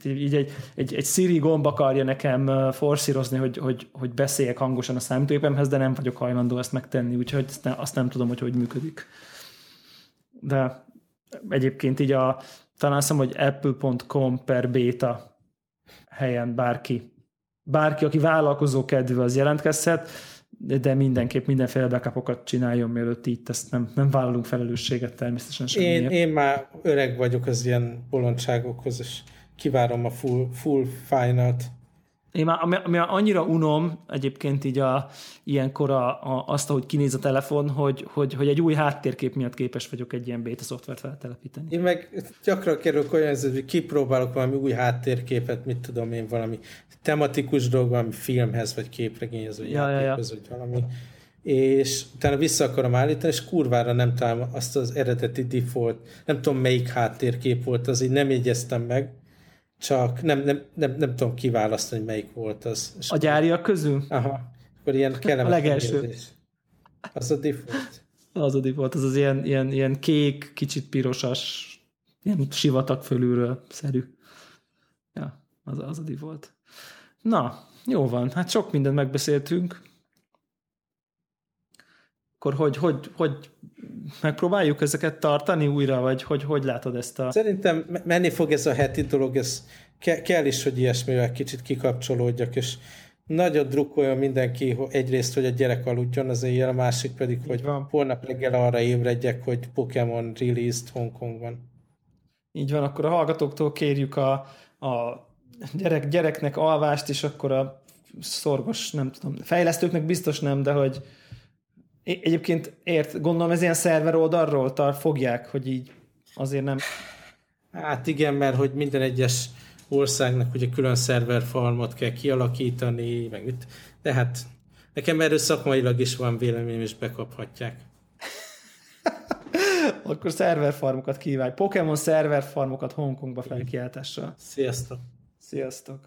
A: Így egy, egy, egy Siri gomb akarja nekem forszírozni, hogy, hogy, hogy beszéljek hangosan a számítógépemhez, de nem vagyok hajlandó ezt megtenni, úgyhogy azt nem, azt nem tudom, hogy hogy működik de egyébként így a, talán hiszem, hogy apple.com per beta helyen bárki, bárki, aki vállalkozó kedvű, az jelentkezhet, de mindenképp mindenféle backupokat csináljon, mielőtt itt ezt nem, nem vállalunk felelősséget természetesen
B: semmiért. Én, én már öreg vagyok az ilyen bolondságokhoz, és kivárom a full, full final-t.
A: Én már, ami, ami annyira unom egyébként így a, ilyenkor a, a, azt, ahogy kinéz a telefon, hogy, hogy, hogy egy új háttérkép miatt képes vagyok egy ilyen beta szoftvert feltelepíteni.
B: Én meg gyakran kerülök olyan, hogy kipróbálok valami új háttérképet, mit tudom én, valami tematikus dolog, valami filmhez, vagy képregényhez, vagy ja, játékhoz, ja, ja. vagy valami és utána vissza akarom állítani, és kurvára nem találom azt az eredeti default, nem tudom melyik háttérkép volt, az így nem jegyeztem meg, csak nem, nem, nem, nem tudom kiválasztani, melyik volt az.
A: A gyáriak közül?
B: Aha. Akkor ilyen kellemes
A: A legelső. Érzés.
B: Az a default.
A: Az a default, az az ilyen, ilyen, ilyen kék, kicsit pirosas, ilyen sivatag fölülről szerű. Ja, az, az a default. Na, jó van, hát sok mindent megbeszéltünk. Akkor hogy, hogy, hogy megpróbáljuk ezeket tartani újra, vagy hogy, hogy látod ezt a...
B: Szerintem menni fog ez a heti dolog, ez ke- kell is, hogy ilyesmivel kicsit kikapcsolódjak, és nagyon drukkoljon mindenki egyrészt, hogy a gyerek aludjon az éjjel, a másik pedig, hogy van. holnap reggel arra ébredjek, hogy Pokémon released Hongkongban.
A: Így van, akkor a hallgatóktól kérjük a, a gyerek, gyereknek alvást, és akkor a szorgos, nem tudom, fejlesztőknek biztos nem, de hogy Egyébként ért, gondolom ez ilyen szerver oldalról tar fogják, hogy így azért nem...
B: Hát igen, mert hogy minden egyes országnak ugye külön szerverfarmot kell kialakítani, meg mit, de hát nekem erről szakmailag is van véleményem, és bekaphatják.
A: Akkor szerverfarmokat kívánj. Pokémon szerverfarmokat Hongkongba felkiáltással.
B: Sziasztok!
A: Sziasztok!